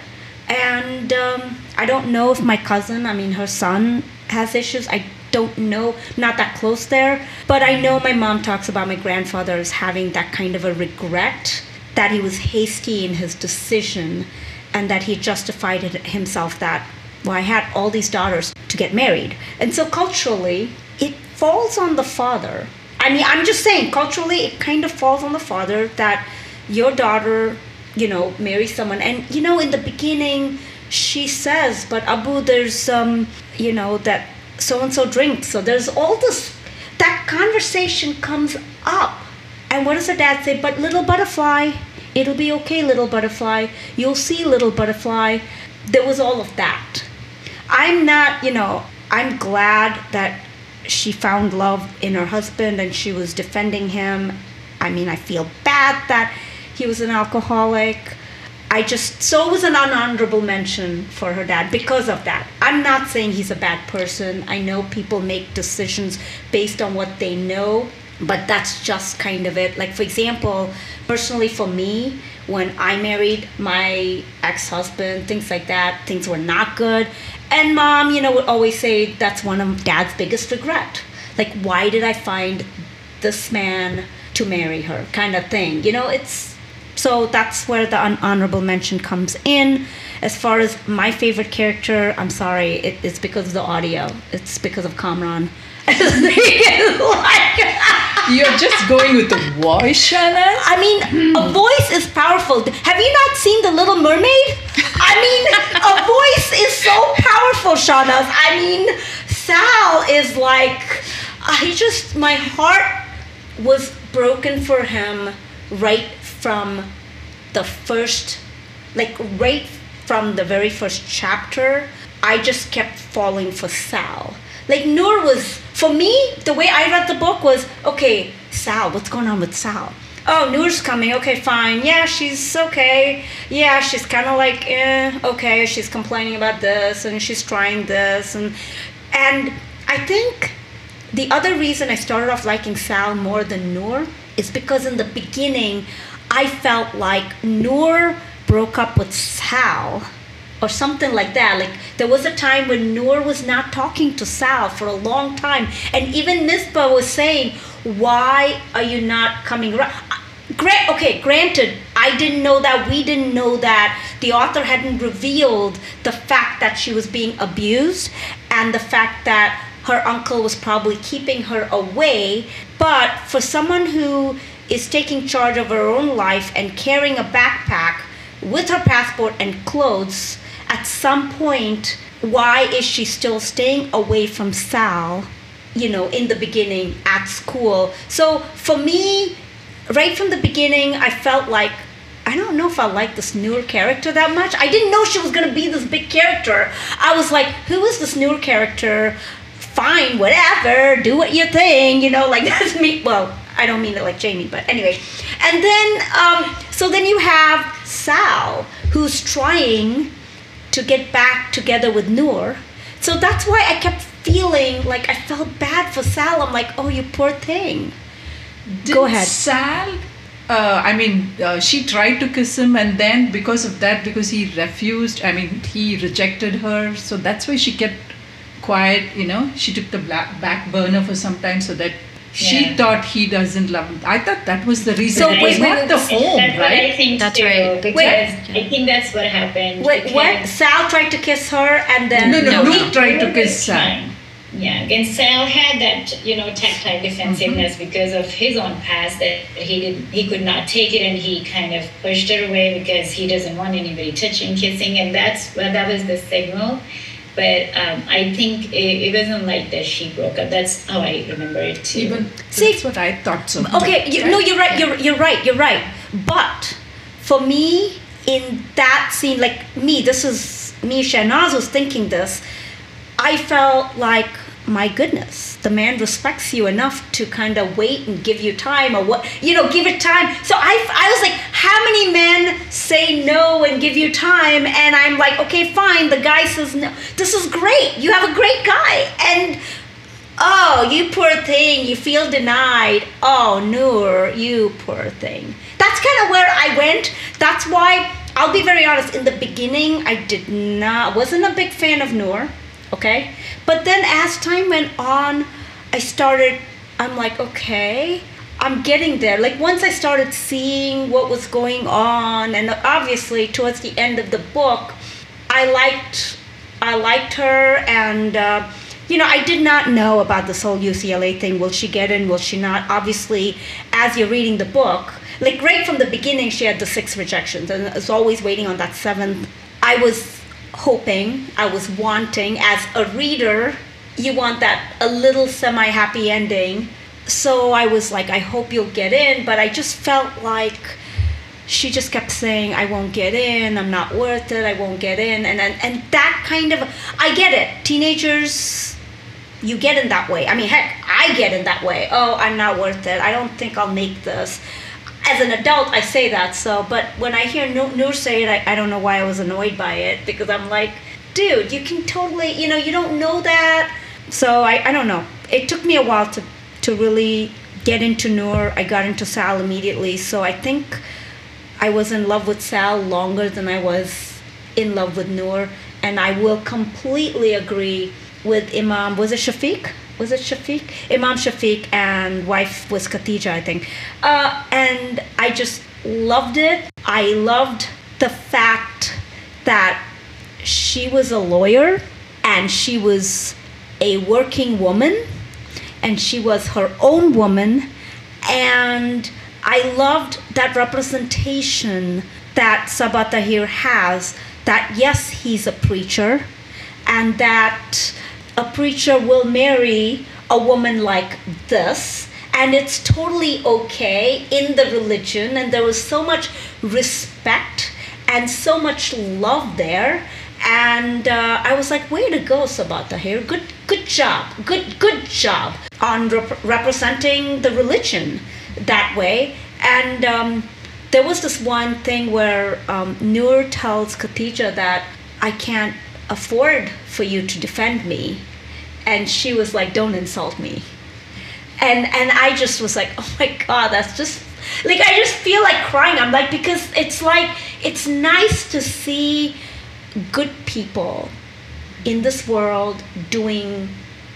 And um, I don't know if my cousin, I mean her son, has issues. I don't know, not that close there. But I know my mom talks about my grandfather as having that kind of a regret that he was hasty in his decision and that he justified himself that, well, I had all these daughters to get married. And so culturally, it falls on the father. I mean, I'm just saying, culturally, it kind of falls on the father that your daughter, you know, marries someone. And, you know, in the beginning, she says, but Abu, there's, um, you know, that so and so drinks. So there's all this, that conversation comes up. And what does the dad say? But little butterfly, it'll be okay, little butterfly. You'll see, little butterfly. There was all of that. I'm not, you know, I'm glad that she found love in her husband and she was defending him. I mean, I feel bad that he was an alcoholic. I just, so it was an unhonorable mention for her dad because of that. I'm not saying he's a bad person. I know people make decisions based on what they know, but that's just kind of it. Like, for example, personally for me, when I married my ex husband, things like that, things were not good. And mom, you know, would always say that's one of dad's biggest regret. Like, why did I find this man to marry her, kind of thing. You know, it's so that's where the honorable mention comes in. As far as my favorite character, I'm sorry, it, it's because of the audio. It's because of Kamran. Like, You're just going with the voice, Shanaz? I mean, a voice is powerful. Have you not seen The Little Mermaid? I mean, a voice is so powerful, Shanaz. I mean, Sal is like, uh, I just, my heart was broken for him right from the first, like, right from the very first chapter. I just kept falling for Sal. Like, Noor was, for me, the way I read the book was okay, Sal, what's going on with Sal? Oh, Noor's coming. Okay, fine. Yeah, she's okay. Yeah, she's kind of like, eh, okay. She's complaining about this and she's trying this and and I think the other reason I started off liking Sal more than Noor is because in the beginning I felt like Noor broke up with Sal or something like that. Like there was a time when Noor was not talking to Sal for a long time, and even Misbah was saying, "Why are you not coming around?" Okay, granted, I didn't know that. We didn't know that. The author hadn't revealed the fact that she was being abused and the fact that her uncle was probably keeping her away. But for someone who is taking charge of her own life and carrying a backpack with her passport and clothes, at some point, why is she still staying away from Sal? You know, in the beginning at school. So for me, right from the beginning, I felt like I don't know if I like this Noor character that much. I didn't know she was gonna be this big character. I was like, who is this Noor character? Fine, whatever, do what you think, you know, like that's me. Well, I don't mean it like Jamie, but anyway. And then, um, so then you have Sal, who's trying to get back together with Noor. So that's why I kept feeling like I felt bad for Sal. I'm like, oh, you poor thing. Go ahead. Sal, uh, I mean, uh, she tried to kiss him, and then because of that, because he refused, I mean, he rejected her. So that's why she kept quiet, you know. She took the black, back burner for some time so that she Yeah. thought he doesn't love me. I thought that was the reason. So it wait, was not wait, the that's home, what I right? think That's too, right. Because Wait. I think that's what happened. Wait, what? Sal tried to kiss her and then No, no, No. Luke tried to kiss was Sal. Yeah, and Sal had that, you know, tactile defensiveness Mm-hmm. because of his own past that he did he could not take it and he kind of pushed her away because he doesn't want anybody touching, kissing, and that's well, that was the signal. But um, I think it, it wasn't like that she broke up. That's how I remember it too. Even See- that's what I thought so. Okay, you, no, you're right. You're you're right. You're right. But for me, in that scene, like me, this is me. Shahnaz was thinking this. I felt like, my goodness, the man respects you enough to kind of wait and give you time, or what you know, give it time. So I, I was like, how many men say no and give you time? And I'm like, okay, fine. The guy says no. This is great. You have a great guy, and oh, you poor thing, you feel denied. Oh, Noor, you poor thing. That's kind of where I went. That's why I'll be very honest. In the beginning, I did not wasn't a big fan of Noor. Okay, but then as time went on, I started. I'm like, okay, I'm getting there. Like once I started seeing what was going on, and obviously towards the end of the book, I liked I liked her, and uh, you know I did not know about this whole UCLA thing. Will she get in? Will she not? Obviously, as you're reading the book, like right from the beginning, she had the six rejections, and was always waiting on that seventh. I was hoping, I was wanting, as a reader, you want that a little semi happy ending so I was like, I hope you'll get in, but I just felt like she just kept saying, I won't get in, I'm not worth it, I won't get in. And, and, and that kind of, I get it. Teenagers, you get in that way. I mean, heck, I get in that way. Oh, I'm not worth it. I don't think I'll make this. As an adult, I say that. So, but when I hear Noor say it, I, I don't know why I was annoyed by it because I'm like, dude, you can totally, you know, you don't know that. So I, I don't know. It took me a while to to really get into Noor. I got into Sal immediately. So I think I was in love with Sal longer than I was in love with Noor. And I will completely agree with Imam. Was it Shafiq? Was it Shafiq? Imam Shafiq and wife was Khadija, I think. Uh, and I just loved it. I loved the fact that she was a lawyer and she was a working woman and she was her own woman. And I loved that representation that Sabaa Tahir has that yes, he's a preacher, and that a preacher will marry a woman like this and it's totally okay in the religion and there was so much respect and so much love there and uh, I was like, "Way to go, Sabaa Tahir. Good, good job, good, good job on rep- representing the religion that way." And um, there was this one thing where um, Noor tells Khadija that I can't afford for you to defend me, and she was like, "Don't insult me." And and I just was like, "Oh my God, that's just." Like I just feel like crying. I'm like because it's like it's nice to see good people in this world doing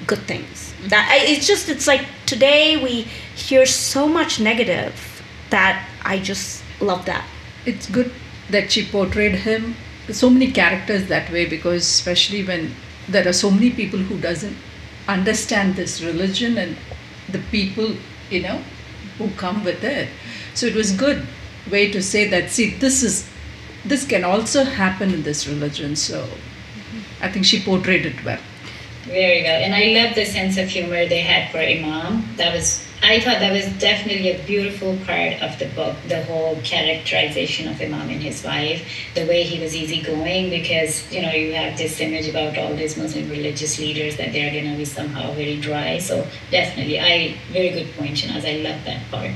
good things. That it's just it's like today we hear so much negative that I just love that. It's good that she portrayed him so many characters that way because especially when there are so many people who doesn't understand this religion and the people you know who come with it so it was good way to say that see this is this can also happen in this religion. So I think she portrayed it well. Very well. And I love the sense of humor they had for Imam. That was I thought that was definitely a beautiful part of the book, the whole characterization of Imam and his wife, the way he was easygoing, because you know you have this image about all these Muslim religious leaders that they're gonna be somehow very dry. So definitely, I very good point, Shanaz. I love that part.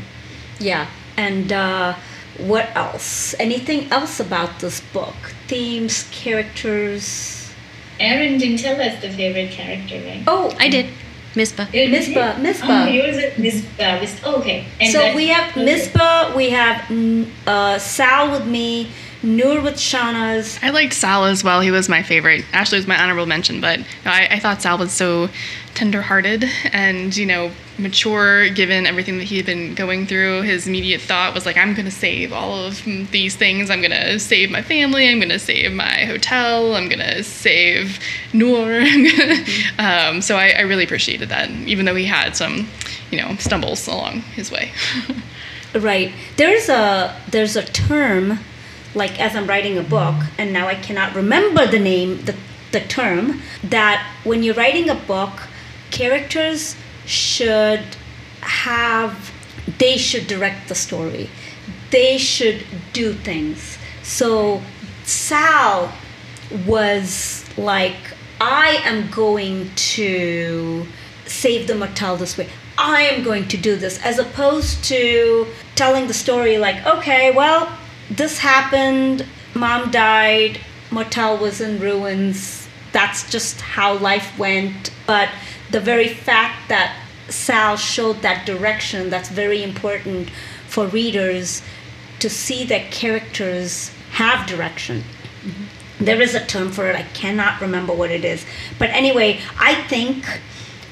Yeah, and uh, what else? Anything else about this book? Themes, characters? Aaron didn't tell us the favorite character, right? Oh, I did. Misbah. Did Misbah, you? Misbah. Oh, yours is Misbah. Mis- oh, okay. And so we have okay. Misbah, we have mm, uh, Sal with me, Noor with Shahnaz. I liked Sal as well. He was my favorite. Ashley was my honorable mention, but I, I thought Sal was so tenderhearted and you know mature given everything that he had been going through. His immediate thought was like, "I'm going to save all of these things. I'm going to save my family. I'm going to save my hotel. I'm going to save Noor." um, so I, I really appreciated that, even though he had some, you know, stumbles along his way. Right. There's a there's a term, like as I'm writing a book, and now I cannot remember the name, the the term that when you're writing a book, characters should have they should direct the story. They should do things. So Sal was like, I am going to save the motel this way. I am going to do this, as opposed to telling the story like, okay, well, this happened, mom died, motel was in ruins, that's just how life went. But the very fact that Sal showed that direction, that's very important for readers to see that characters have direction. Mm-hmm. There is a term for it, I cannot remember what it is. But anyway, I think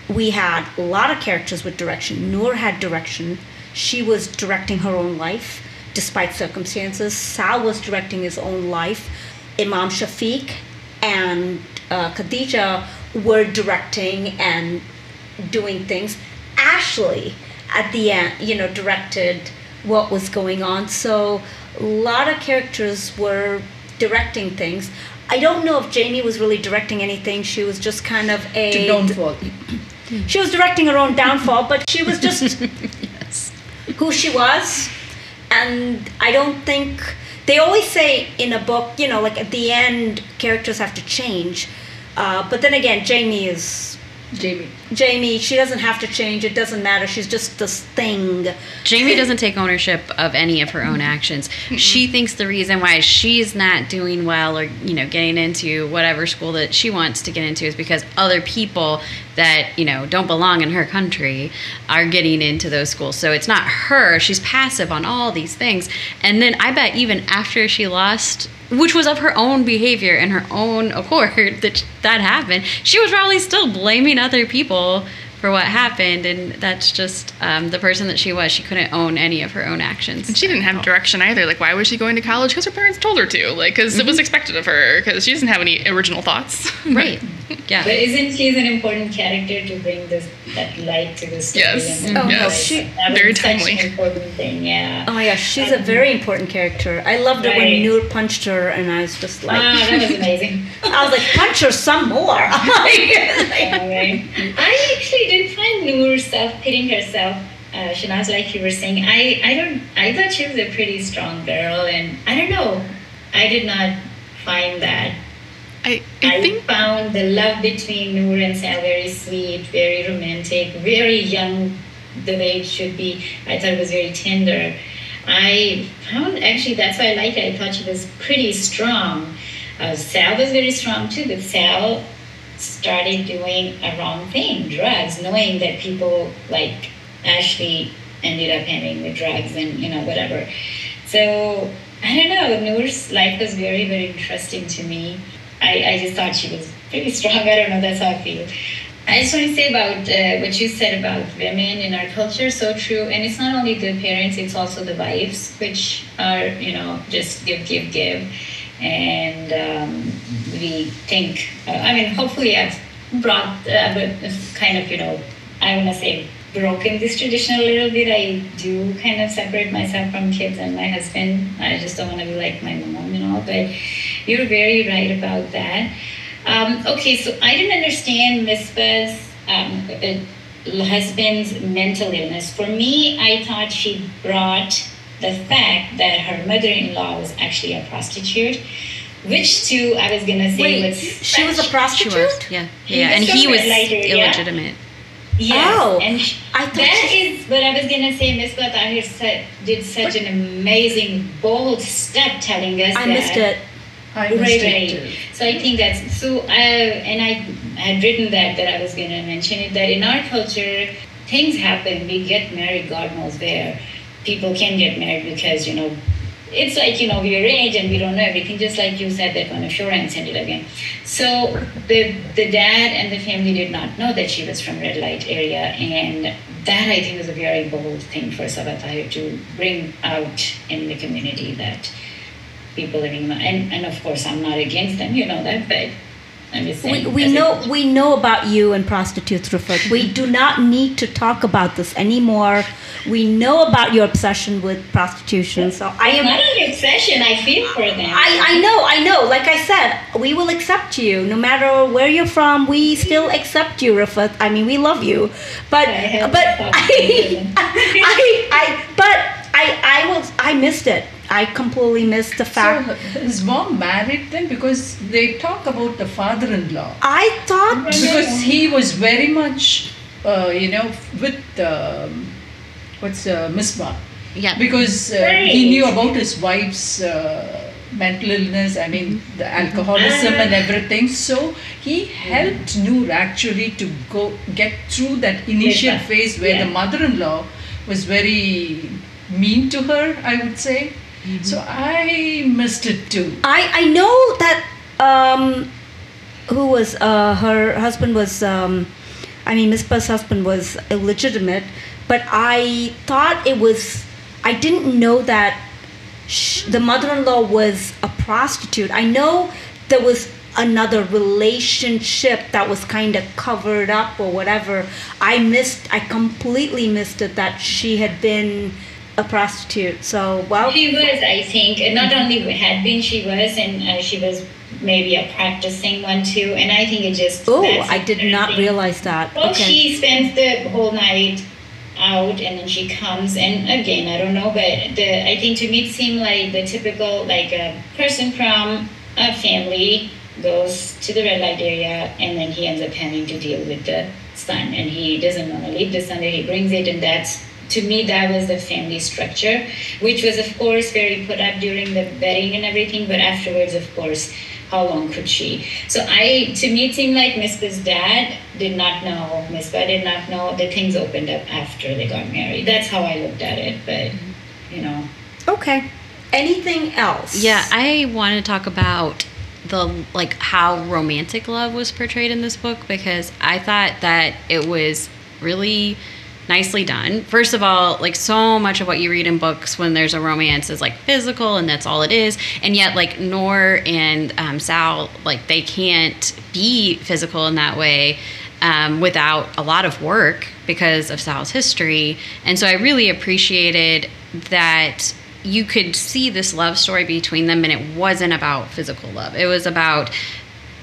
we had a lot of characters with direction. Noor had direction. She was directing her own life despite circumstances. Sal was directing his own life. Imam Shafiq and uh, Khadija were directing and doing things. Ashley, at the end, you know, directed what was going on. So a lot of characters were directing things. I don't know if Jamie was really directing anything. She was just kind of a downfall. she was directing her own downfall, but she was just who she was. And I don't think they always say in a book, you know, like at the end, characters have to change. Uh, but then again, Jamie is Jamie. Jamie. She doesn't have to change. It doesn't matter. She's just this thing. Jamie doesn't take ownership of any of her own actions. She thinks the reason why she's not doing well or, you know, getting into whatever school that she wants to get into is because other people that, you know, don't belong in her country are getting into those schools. So it's not her. She's passive on all these things. And then I bet even after she lost which was of her own behavior and her own accord that that happened, she was probably still blaming other people people for what happened, and that's just um, the person that she was. She couldn't own any of her own actions. And she didn't have direction either. Like, why was she going to college? Because her parents told her to. Like, because it was expected of her. Because she doesn't have any original thoughts. right? Yeah. But isn't she an important character to bring this that light to the story? Yes. And Oh, no, yes. she- that was Very such timely. an important thing. Yeah. Oh my gosh, she's a very important character. I loved it when Right. Noor punched her, and I was just like, Ah, that was amazing. I was like, punch her some more. Alright. I actually didn't find Noor self-pitying herself. Uh, Shanaz, like you were saying, I, I don't. I thought she was a pretty strong girl, and I don't know. I did not find that. I, I I think found the love between Noor and Sal very sweet, very romantic, very young, the way it should be. I thought it was very tender. I found actually that's why I liked it. I thought she was pretty strong. Uh, Sal was very strong too, but Sal started doing a wrong thing, drugs, knowing that people like Ashley ended up having the drugs and you know whatever. So I don't know. Noor's life was very very interesting to me. I, I just thought she was pretty strong. I don't know. That's how I feel. I just want to say about uh, what you said about women in our culture. So true. And it's not only the parents; it's also the wives, which are you know just give, give, give, and um, we think. Uh, I mean, hopefully, I've brought uh, kind of you know I want to say broken this tradition a little bit. I do kind of separate myself from kids and my husband. I just don't want to be like my mom and all. But you're very right about that. Um, okay, so I didn't understand Misbah's um, uh, husband's mental illness. For me, I thought she brought the fact that her mother-in-law was actually a prostitute, which too I was gonna say Wait, was she was a prostitute? was, yeah, yeah, was and he so was lighter, yeah. illegitimate. Yes, Oh, and sh- I thought that she- is what I was gonna say. Sabaa Tahir said did such an amazing, bold step telling us I that. missed it. I Right, missed right. it too. So I think that's so. I and I had written that that I was gonna mention it that in our culture things happen. We get married, God knows where. People can get married because you know it's like you know we're arrange and we don't know everything. Just like you said that one of your and send it again. So the the dad and the family did not know that she was from red light area, and that I think was a very bold thing for Sabaa Tahir to bring out in the community that people living and, and of course I'm not against them, you know that, but I'm just We, saying. we know we know about you and prostitutes, Rifat. We do not need to talk about this anymore. We know about your obsession with prostitution. So I am not an obsession. I feel for them. I, I know, I know. Like I said, we will accept you no matter where you're from. We still accept you, Rifat. I mean, we love you, but I but I, I, I, but I, I was, I missed it. I completely missed the fact. So his mom married them because they talk about the father-in-law. I thought, Because he was very much, uh, you know, with um, what's uh, Misbah. Yeah, Because uh, Right. he knew about his wife's uh, mental illness, I mean, the alcoholism and everything. So he helped Noor actually to go get through that initial phase where yeah. the mother in law was very mean to her, I would say. So I missed it too. I I know that um, who was uh, her husband was um, I mean Miss Misbah's husband was illegitimate, but I thought it was I didn't know that sh- the mother-in-law was a prostitute. I know there was another relationship that was kind of covered up or whatever. I missed I completely missed it that she had been a prostitute. So well She was, I think, and not only had been, she was, and uh, she was maybe a practicing one too. And I think it just. Oh, I did not interesting. realize that. Well, okay. she spends the whole night out, and then she comes. And again, I don't know, but the I think to me it seemed like the typical like a person from a family goes to the red light area, and then he ends up having to deal with the son, and he doesn't want to leave the son there. He brings it, and that's to me that was the family structure, which was of course very put up during the wedding and everything, but afterwards, of course how long could she? So I, to me, it seemed like Misbah's dad did not know. Misbah did not know. The things opened up after they got married. That's how I looked at it. But you know, Okay. Anything else? Yeah, I want to talk about the like how romantic love was portrayed in this book because I thought that it was really nicely done. First of all, like so much of what you read in books when there's a romance is like physical and that's all it is. And yet like Noor and um, Sal, like they can't be physical in that way um, without a lot of work because of Sal's history. And so I really appreciated that you could see this love story between them and it wasn't about physical love. It was about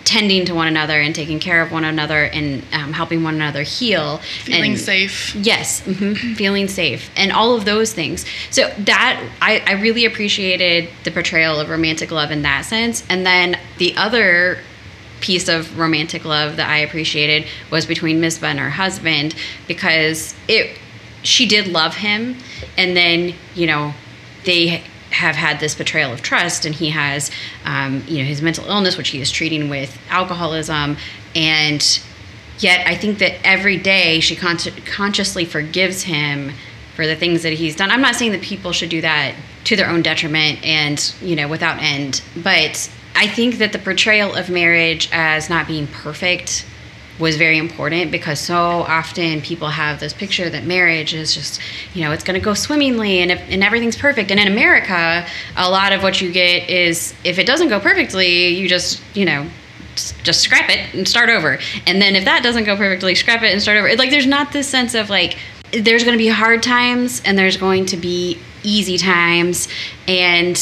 tending to one another and taking care of one another and um, helping one another heal Feeling and- safe. Yes, hmm feeling safe, and all of those things. So that I, I really appreciated the portrayal of romantic love in that sense. And then the other piece of romantic love that I appreciated was between Misbah and her husband because it she did love him, and then you know they have had this betrayal of trust and he has um, you know his mental illness which he is treating with alcoholism and yet i think that every day she con- consciously forgives him for the things that he's done. I'm not saying that people should do that to their own detriment and you know without end but i think that the portrayal of marriage as not being perfect was very important because so often people have this picture that marriage is just you know it's going to go swimmingly and, if, and everything's perfect. And in america a lot of what you get is if it doesn't go perfectly you just you know just scrap it and start over. And then if that doesn't go perfectly scrap it and start over. Like there's not this sense of like there's going to be hard times and there's going to be easy times. And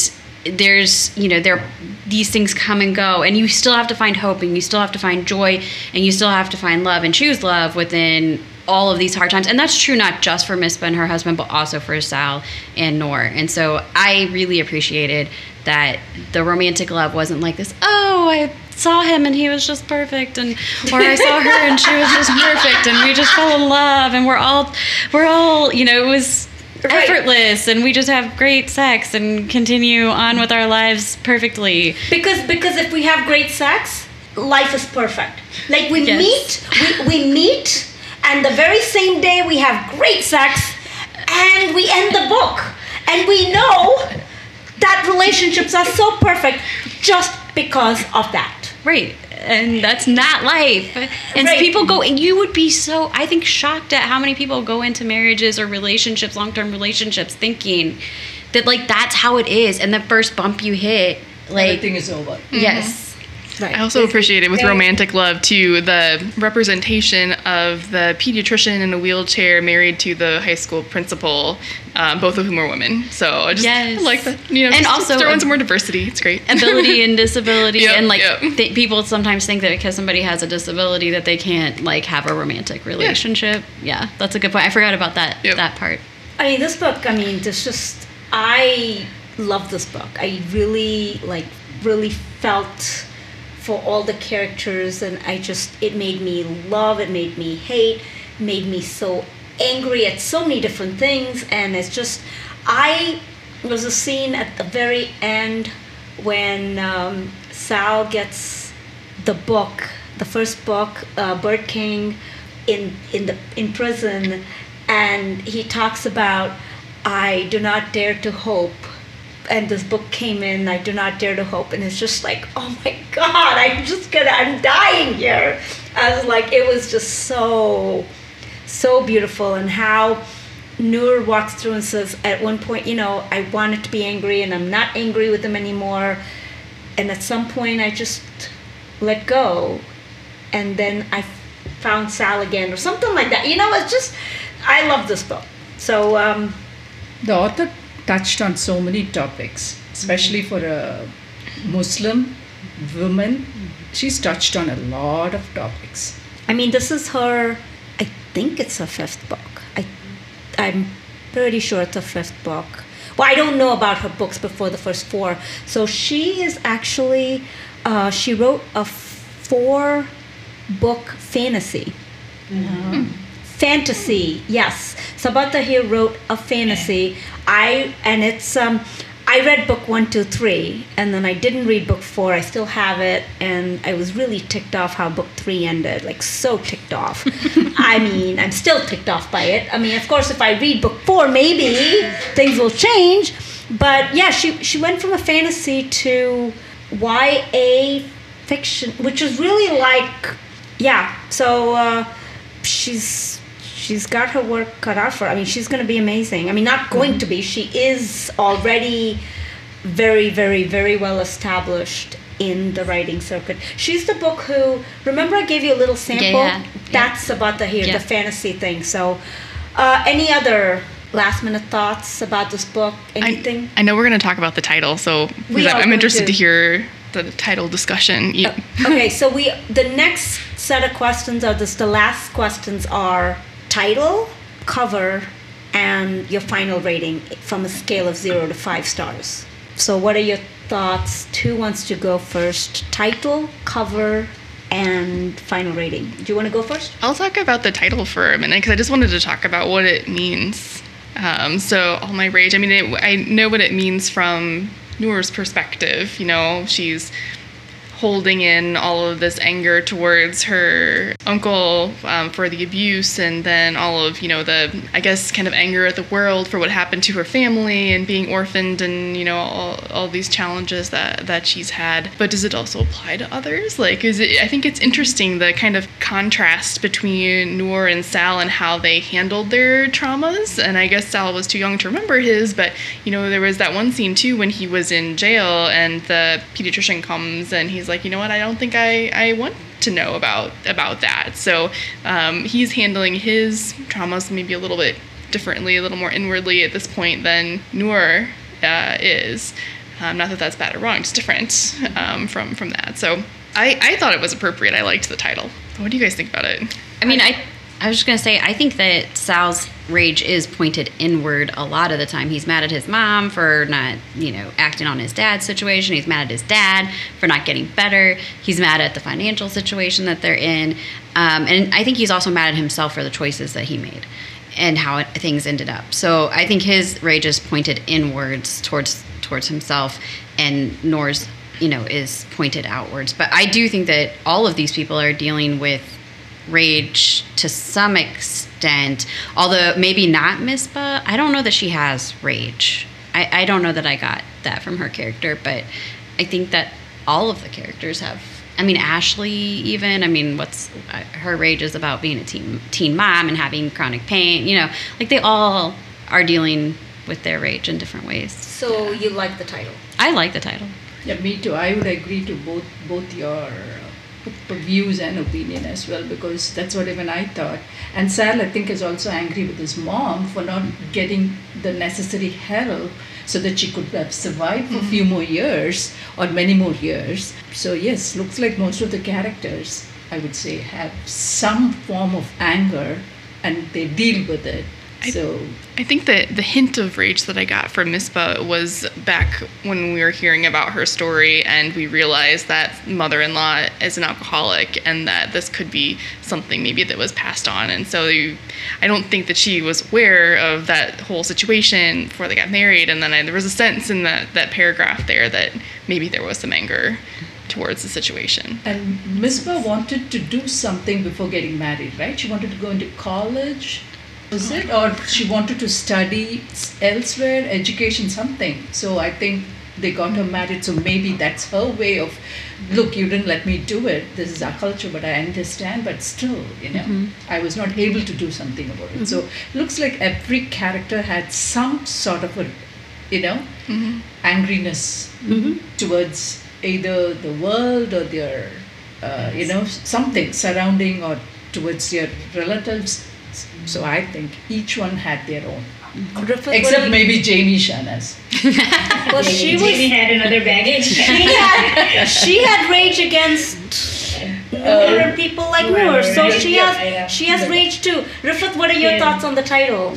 there's you know there these things come and go and you still have to find hope and you still have to find joy and you still have to find love and choose love within all of these hard times. And that's true not just for Misbah and her husband but also for Sal and Noor. And so I really appreciated that the romantic love wasn't like this oh I saw him and he was just perfect and or I saw her and she was just perfect and we just fell in love and we're all we're all you know it was Right. effortless and we just have great sex and continue on with our lives perfectly. Because because if we have great sex, life is perfect. Like we Yes. meet, we, we meet, and the very same day we have great sex, and we end the book, and we know that relationships are so perfect just because of that. Right. And that's not life. And Right. people go and you would be so I think shocked at how many people go into marriages or relationships, long-term relationships thinking that like that's how it is and the first bump you hit like Everything is over. Mm-hmm. yes. Right. I also appreciated with romantic love too the representation of the pediatrician in a wheelchair married to the high school principal, um, both of whom are women. So I just Yes. I like that. You know, And also throw in some more diversity. It's great. ability and disability Yep, and like yep. th- people sometimes think that because somebody has a disability that they can't like have a romantic relationship yeah, that's a good point i forgot about that Yep. that part I mean, this book, I mean, it's just, I love this book. I really, like, really felt for all the characters, and I just, it made me love, it made me hate, made me so angry at so many different things, and it's just, I, was a scene at the very end when um, Sal gets the book, the first book, uh, Bird King, in in the in prison, and he talks about I do not dare to hope. And this book came in, I do not dare to hope, and it's just like, oh my God, I'm just gonna, I'm dying here. I was like, it was just so, so beautiful, and how Noor walks through and says, at one point, you know, I wanted to be angry, and I'm not angry with him anymore, and at some point, I just let go, and then I found Sal again, or something like that. You know, it's just, I love this book. So, um, The author touched on so many topics, especially mm-hmm. for a Muslim woman. She's touched on a lot of topics. I mean, this is her. I think it's her fifth book. I, I'm pretty sure it's her fifth book. Well, I don't know about her books before the first four. So she is actually. Uh, she wrote a four book fantasy. Mm-hmm. Hmm. Fantasy, yes. Sabaa Tahir wrote a fantasy. I and it's um I read book one, two, three, and then I didn't read book four. I still have it, and I was really ticked off how book three ended. Like so ticked off. I mean, I'm still ticked off by it. I mean, of course, if I read book four, maybe things will change. But yeah, she she went from a fantasy to YA fiction, which is really like yeah. So uh, she's she's got her work cut out for. her. I mean, she's going to be amazing. I mean, not going to be. She is already very, very, very well established in the writing circuit. She's the book who. Remember, I gave you a little sample. yeah, yeah. That's about the here, Yeah. the fantasy thing. So, uh, any other last minute thoughts about this book? Anything? I, I know we're going to talk about the title, so I'm interested to. to hear the title discussion. You, okay, so we the next set of questions are this. The last questions are title, cover, and your final rating from a scale of zero to five stars. So, what are your thoughts? Who wants to go first? Title, cover, and final rating. Do you want to go first? I'll talk about the title for a minute because I just wanted to talk about what it means. Um, so, All My Rage, I mean, it, I know what it means from Noor's perspective. You know, she's holding in all of this anger towards her uncle um, for the abuse and then all of you know the i guess kind of anger at the world for what happened to her family and being orphaned and you know all, all these challenges that that she's had. But does it also apply to others? Like is it i think it's interesting the kind of contrast between noor and sal and how they handled their traumas. And i guess sal was too young to remember his but you know there was that one scene too when he was in jail and the pediatrician comes and he's like you know what? I don't think i i want to know about about that. So um, he's handling his traumas maybe a little bit differently a little more inwardly at this point than noor uh, is. Um, not that that's bad or wrong it's different um, from from that. So I, I thought it was appropriate. I liked the title. What do you guys think about it? I mean, I I was just gonna say I think that Sal's rage is pointed inward a lot of the time. He's mad at his mom for not, you know, acting on his dad's situation. He's mad at his dad for not getting better. He's mad at the financial situation that they're in, um, and I think he's also mad at himself for the choices that he made and how it, things ended up. So I think his rage is pointed inwards towards towards himself, and Noor's, you know, is pointed outwards. But I do think that all of these people are dealing with rage to some extent, although maybe not Misbah. I don't know that she has rage. I, I don't know that I got that from her character, but I think that all of the characters have. I mean, Ashley, even. I mean, what's uh, her rage is about being a teen teen mom and having chronic pain. You know, like they all are dealing with their rage in different ways. So you like the title? I like the title. Yeah, me too. I would agree to both both your p- p- views and opinion as well because that's what even I thought. And Sal, I think, is also angry with his mom for not getting the necessary help so that she could have survived for a few mm-hmm. more years or many more years. So yes, looks like most of the characters, I would say, have some form of anger and they deal with it. I- so I think that the hint of rage that I got from Misbah was back when we were hearing about her story and we realized that mother in law is an alcoholic and that this could be something maybe that was passed on. And so you, I don't think that she was aware of that whole situation before they got married. And then I, there was a sentence in that, that paragraph there that maybe there was some anger towards the situation. And Misbah wanted to do something before getting married, right? She wanted to go into college, was it? Or she wanted to study elsewhere, education, something. So I think they got her married. So maybe that's her way of, look, you didn't let me do it. This is our culture, but I understand. But still, you know, mm-hmm. I was not able to do something about it. So mm-hmm. looks like every character had some sort of a, you know, mm-hmm. angriness towards either the world or their, uh, you know, something surrounding or towards their relatives. So I think each one had their own, Griffith, except maybe Jamie Shanaz. well, she was Jamie had another baggage. she had she had rage against uh, Noor and people like Noor, Noor, so she has she has rage too. Rifat, what are your Yeah. thoughts on the title?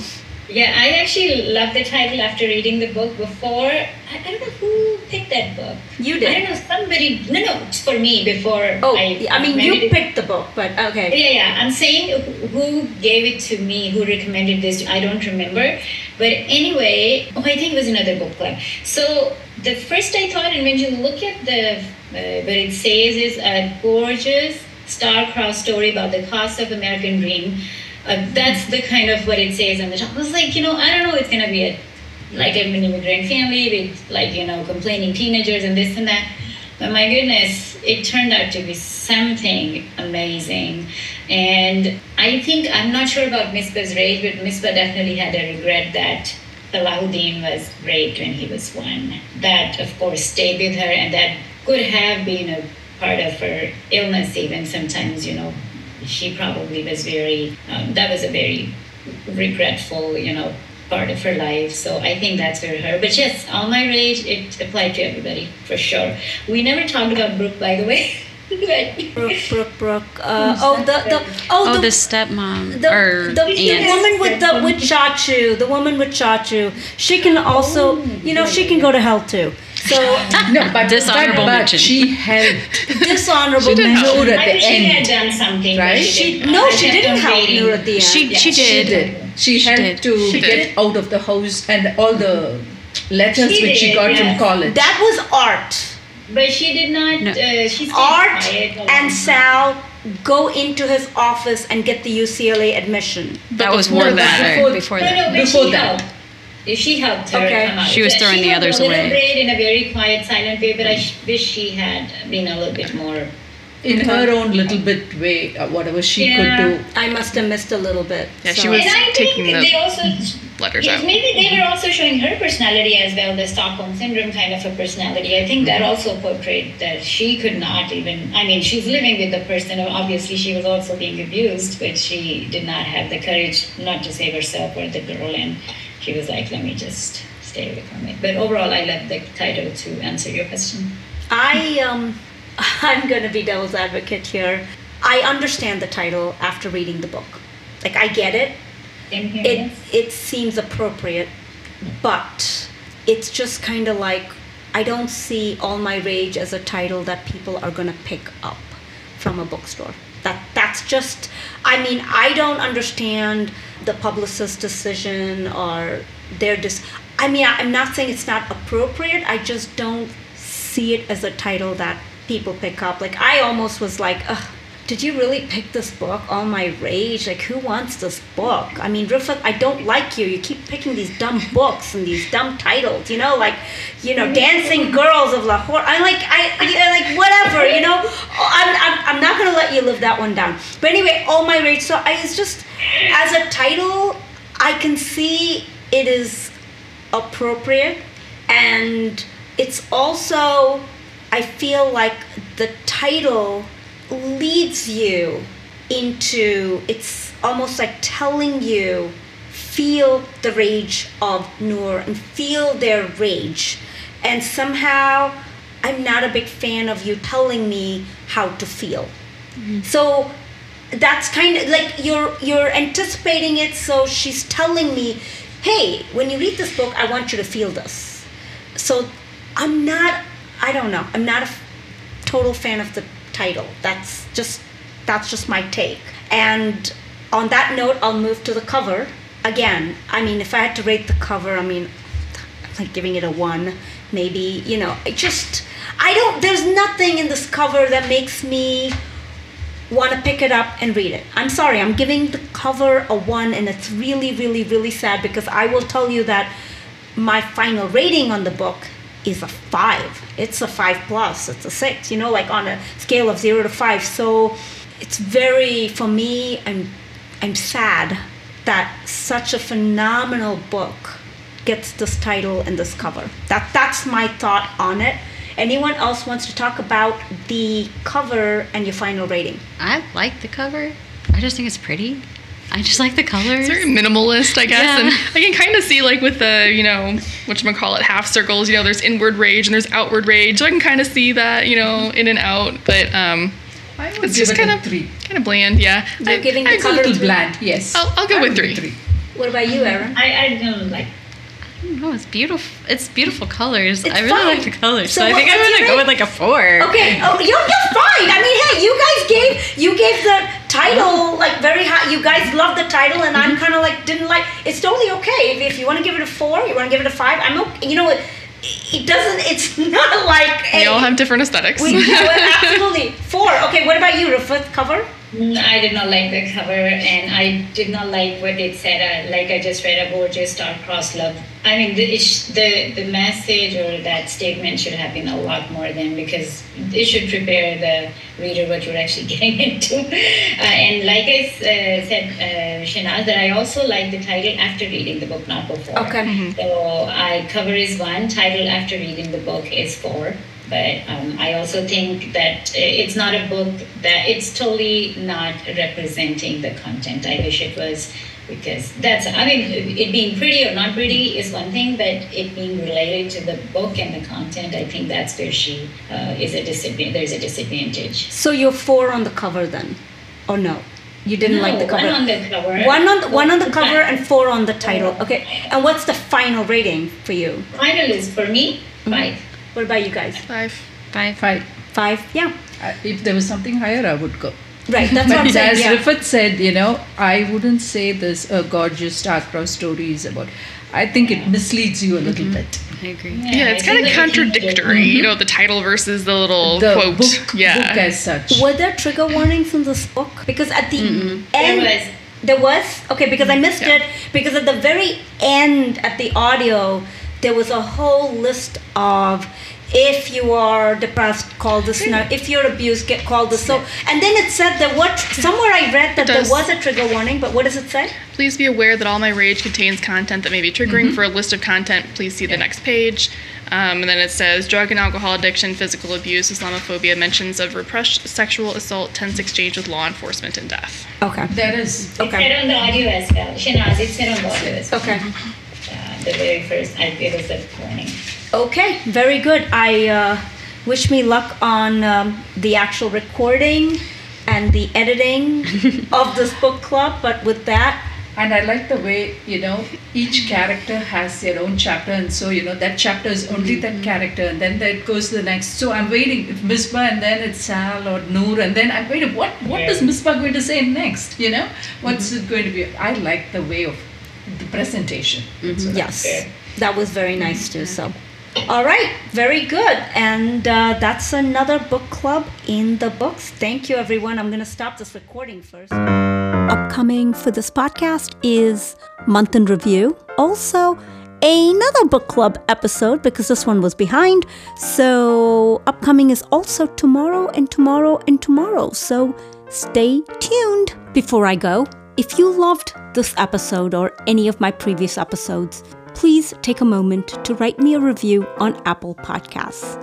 Yeah, I actually loved the title after reading the book before. I, I don't know who picked that book. You did. I don't know, somebody, no, no, it's for me before Oh, I. I mean, you it. picked the book, but okay. Yeah, yeah. I'm saying who- who gave it to me, who recommended this. I don't remember, but anyway, oh, I think it was another book club. So the first I thought, and when you look at the uh, what it says is a gorgeous star-crossed story about the cost of American dream. Uh, that's the kind of what it says on the top. I was like, you know, I don't know, it's gonna be a like an immigrant family with like you know complaining teenagers and this and that. But my goodness, it turned out to be something amazing. And I think, I'm not sure about Misbah's rage, but Misbah definitely had a regret that Alauddin was raped when he was one. That, of course, stayed with her, and that could have been a part of her illness, even sometimes, you know. She probably was very, um, that was a very regretful, you know, part of her life. So I think that's for her. But yes, all my rage, it applied to everybody for sure. We never talked about Brooke, by the way. Brooke, Brooke, Brooke. Uh, oh, the the oh, Oh, the, the stepmom the, or the, the woman with the with chachu, the woman with chachu. She can also, you know, she can go to hell too. So No, but, Dishonorable but, but she had dishonorable did mention. Noor at I the wish she had done something. Right? She didn't. no, I she didn't on help waiting. Noor at the end. She Yeah, she she did. She did. She helped did. to She get did. out of the house and all the letters She which she got yes. from college. That was art. But she did not. No. Uh, she Art quiet and time. Sal go into his office and get the UCLA admission. That was before more that- latter. before- Before No, no, that. Before that. helped. If she helped her Okay. come out. She was Yeah, throwing she the others a little away. bit in a very quiet, silent way, but I wish she had been a little bit more. in her own little bit way, uh, whatever she Yeah. could do. I must have missed a little bit. Yeah, she was and I taking think the they also. letters Yes, out. maybe they were also showing her personality as well, the Stockholm syndrome kind of a personality. I think that also portrayed that she could not even. I mean, she's living with the person. Obviously, she was also being abused, but she did not have the courage not to save herself or the girl, and she was like, "Let me just stay away from it." But overall, I love the title to answer your question. I um I'm going to be devil's advocate here. I understand the title after reading the book. Like I get it. Here, It yes. it seems appropriate, but it's just kind of like I don't see All My Rage as a title that people are going to pick up from a bookstore. That that's just I mean, I don't understand the publicist's decision or their dis I mean, I'm not saying it's not appropriate. I just don't see it as a title that people pick up. Like I almost was like, Ugh, did you really pick this book? All my rage. Like who wants this book? I mean, Rifat, I don't like you. You keep picking these dumb books and these dumb titles. You know, like, you know, Dancing Girls of Lahore. I like, I yeah, like whatever. You know, oh, I'm, I'm, I'm not gonna let you live that one down. But anyway, All My Rage. So I just as a title, I can see it is appropriate and it's also i feel like the title leads you into it's almost like telling you feel the rage of Noor and feel their rage. And somehow i'm not a big fan of you telling me how to feel. Mm-hmm. So that's kind of like you're you're anticipating it so she's telling me hey when you read this book i want you to feel this. So i'm not i don't know i'm not a f- total fan of the title that's just that's just my take and on that note i'll move to the cover again i mean if i had to rate the cover i mean i'm like giving it a one maybe you know i just I don't. There's nothing in this cover that makes me want to pick it up and read it. I'm sorry. I'm giving the cover a one, and it's really, really, really sad because I will tell you that my final rating on the book is a five. It's a five plus. It's a six. You know, like on a scale of zero to five. So it's very for me. I'm I'm sad that such a phenomenal book gets this title and this cover. That that's my thought on it. Anyone else wants to talk about the cover and your final rating? I like the cover. I just think it's pretty. I just like the colors. It's very minimalist, I guess, Yeah. and I can kind of see like with the you know what you call it half circles. You know, there's inward rage and there's outward rage, so I can kind of see that you know in and out. But um, I would it's give just it kind a of three. kind of bland. Yeah, You're I- giving I- the It's a little bland, yes. I'll- I'll go I with three. three. What about you, Aaron? I, I don't like No, it's beautiful. It's beautiful colors. It's I really fine. like the colors. So So, I think I'm gonna go with like a four. Okay. Oh, you're, you're fine. I mean, hey, you guys gave you gave the title like very high. You guys love the title, and I'm kind of like didn't like. It's totally okay if, if you want to give it a four. You want to give it a five. I'm okay. You know, what? it doesn't. It's not like we all have different aesthetics. We do absolutely four. Okay. What about you, Rifat? Cover. Mm, I did not like the cover, and I did not like what it said. Uh, like I just read about just star-crossed love. I mean, the, the the message or that statement should have been a lot more than because it should prepare the reader what you're actually getting into. Uh, and like I uh, said, uh, Shanaz, that I also like the title after reading the book, not before. Okay. So I cover is one, title after reading the book is four. But um, I also think that uh, it's not a book that it's totally not representing the content. I wish it was because that's I mean it being pretty or not pretty is one thing, but it being related to the book and the content, I think that's where she uh, is a disadvantage. There's a disadvantage. So you're four on the cover then, or no? You didn't like the cover. One on the cover. One on the, one on the cover and four on the title. Okay. And what's the final rating for you? final is for me five. What about you guys? Five. Five. Five. Five. Yeah. Uh, If there was something higher, I would go. Right. That's what I'm saying. as Yeah. Rifat said, you know, I wouldn't say this a gorgeous star-crossed story is about. I think it misleads you a little Mm-hmm. bit. I agree. Yeah, it's kind of think that we contradictory. You know, the title versus the little The quote. book, yeah. book as such. Were there trigger warnings in this book? Because at the end, There was. There was? Okay, because I missed Yeah. it. Because at the very end, at the audio, there was a whole list of if you are depressed, call this now. If you're abused, get call this. So, and then it said that what somewhere I read that there was a trigger warning, but what does it say? Please be aware that all my rage contains content that may be triggering. For a list of content, please see the next page. Um, and then it says drug and alcohol addiction, physical abuse, Islamophobia, mentions of repressed sexual assault, tense exchange with law enforcement, and death. Okay. that is It Okay. said on the audio as well. Shanaz, it said on the audio as well. Okay. Uh, the very first, I, it was the warning. Okay, very good. I uh, wish me luck on um, the actual recording and the editing of this book club. But with that, And I like the way, you know, each character has their own chapter, and so, you know, that chapter is only that character, and then that goes to the next. So I'm waiting, if Misbah, and then it's Sal or Noor, and then I'm waiting, what, what is Misbah going to say next? You know, what's it going to be? I like the way of the presentation. That's what I yes, say. that was very nice too. So, all right, very good. And uh, that's another book club in the books. Thank you, everyone. I'm going to stop this recording first. Upcoming for this podcast is Month in Review. Also, another book club episode because this one was behind. So, upcoming is also tomorrow and tomorrow and tomorrow. So, stay tuned. Before I go, if you loved this episode or any of my previous episodes, please take a moment to write me a review on Apple Podcasts.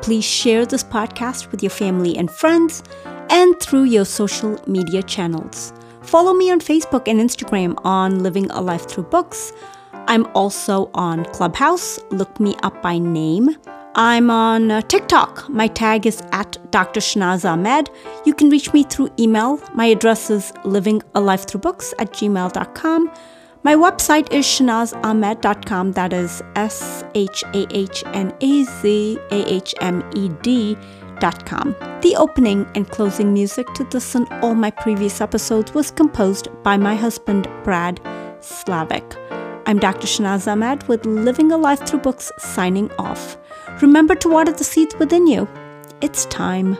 Please share this podcast with your family and friends and through your social media channels. Follow me on Facebook and Instagram on Living a Life Through Books. I'm also on Clubhouse. Look me up by name. I'm on uh, TikTok. My tag is at Dr. Shanaz Ahmed. You can reach me through email. My address is livingalifethroughbooks at gmail.com. My website is shanazahmed.com. That is S H A H N A Z A H M E D.com. The opening and closing music to this and all my previous episodes was composed by my husband, Brad Slavic. I'm Dr. Shanaz Ahmed with Living a Life Through Books signing off. remember to water the seeds within you. It's time.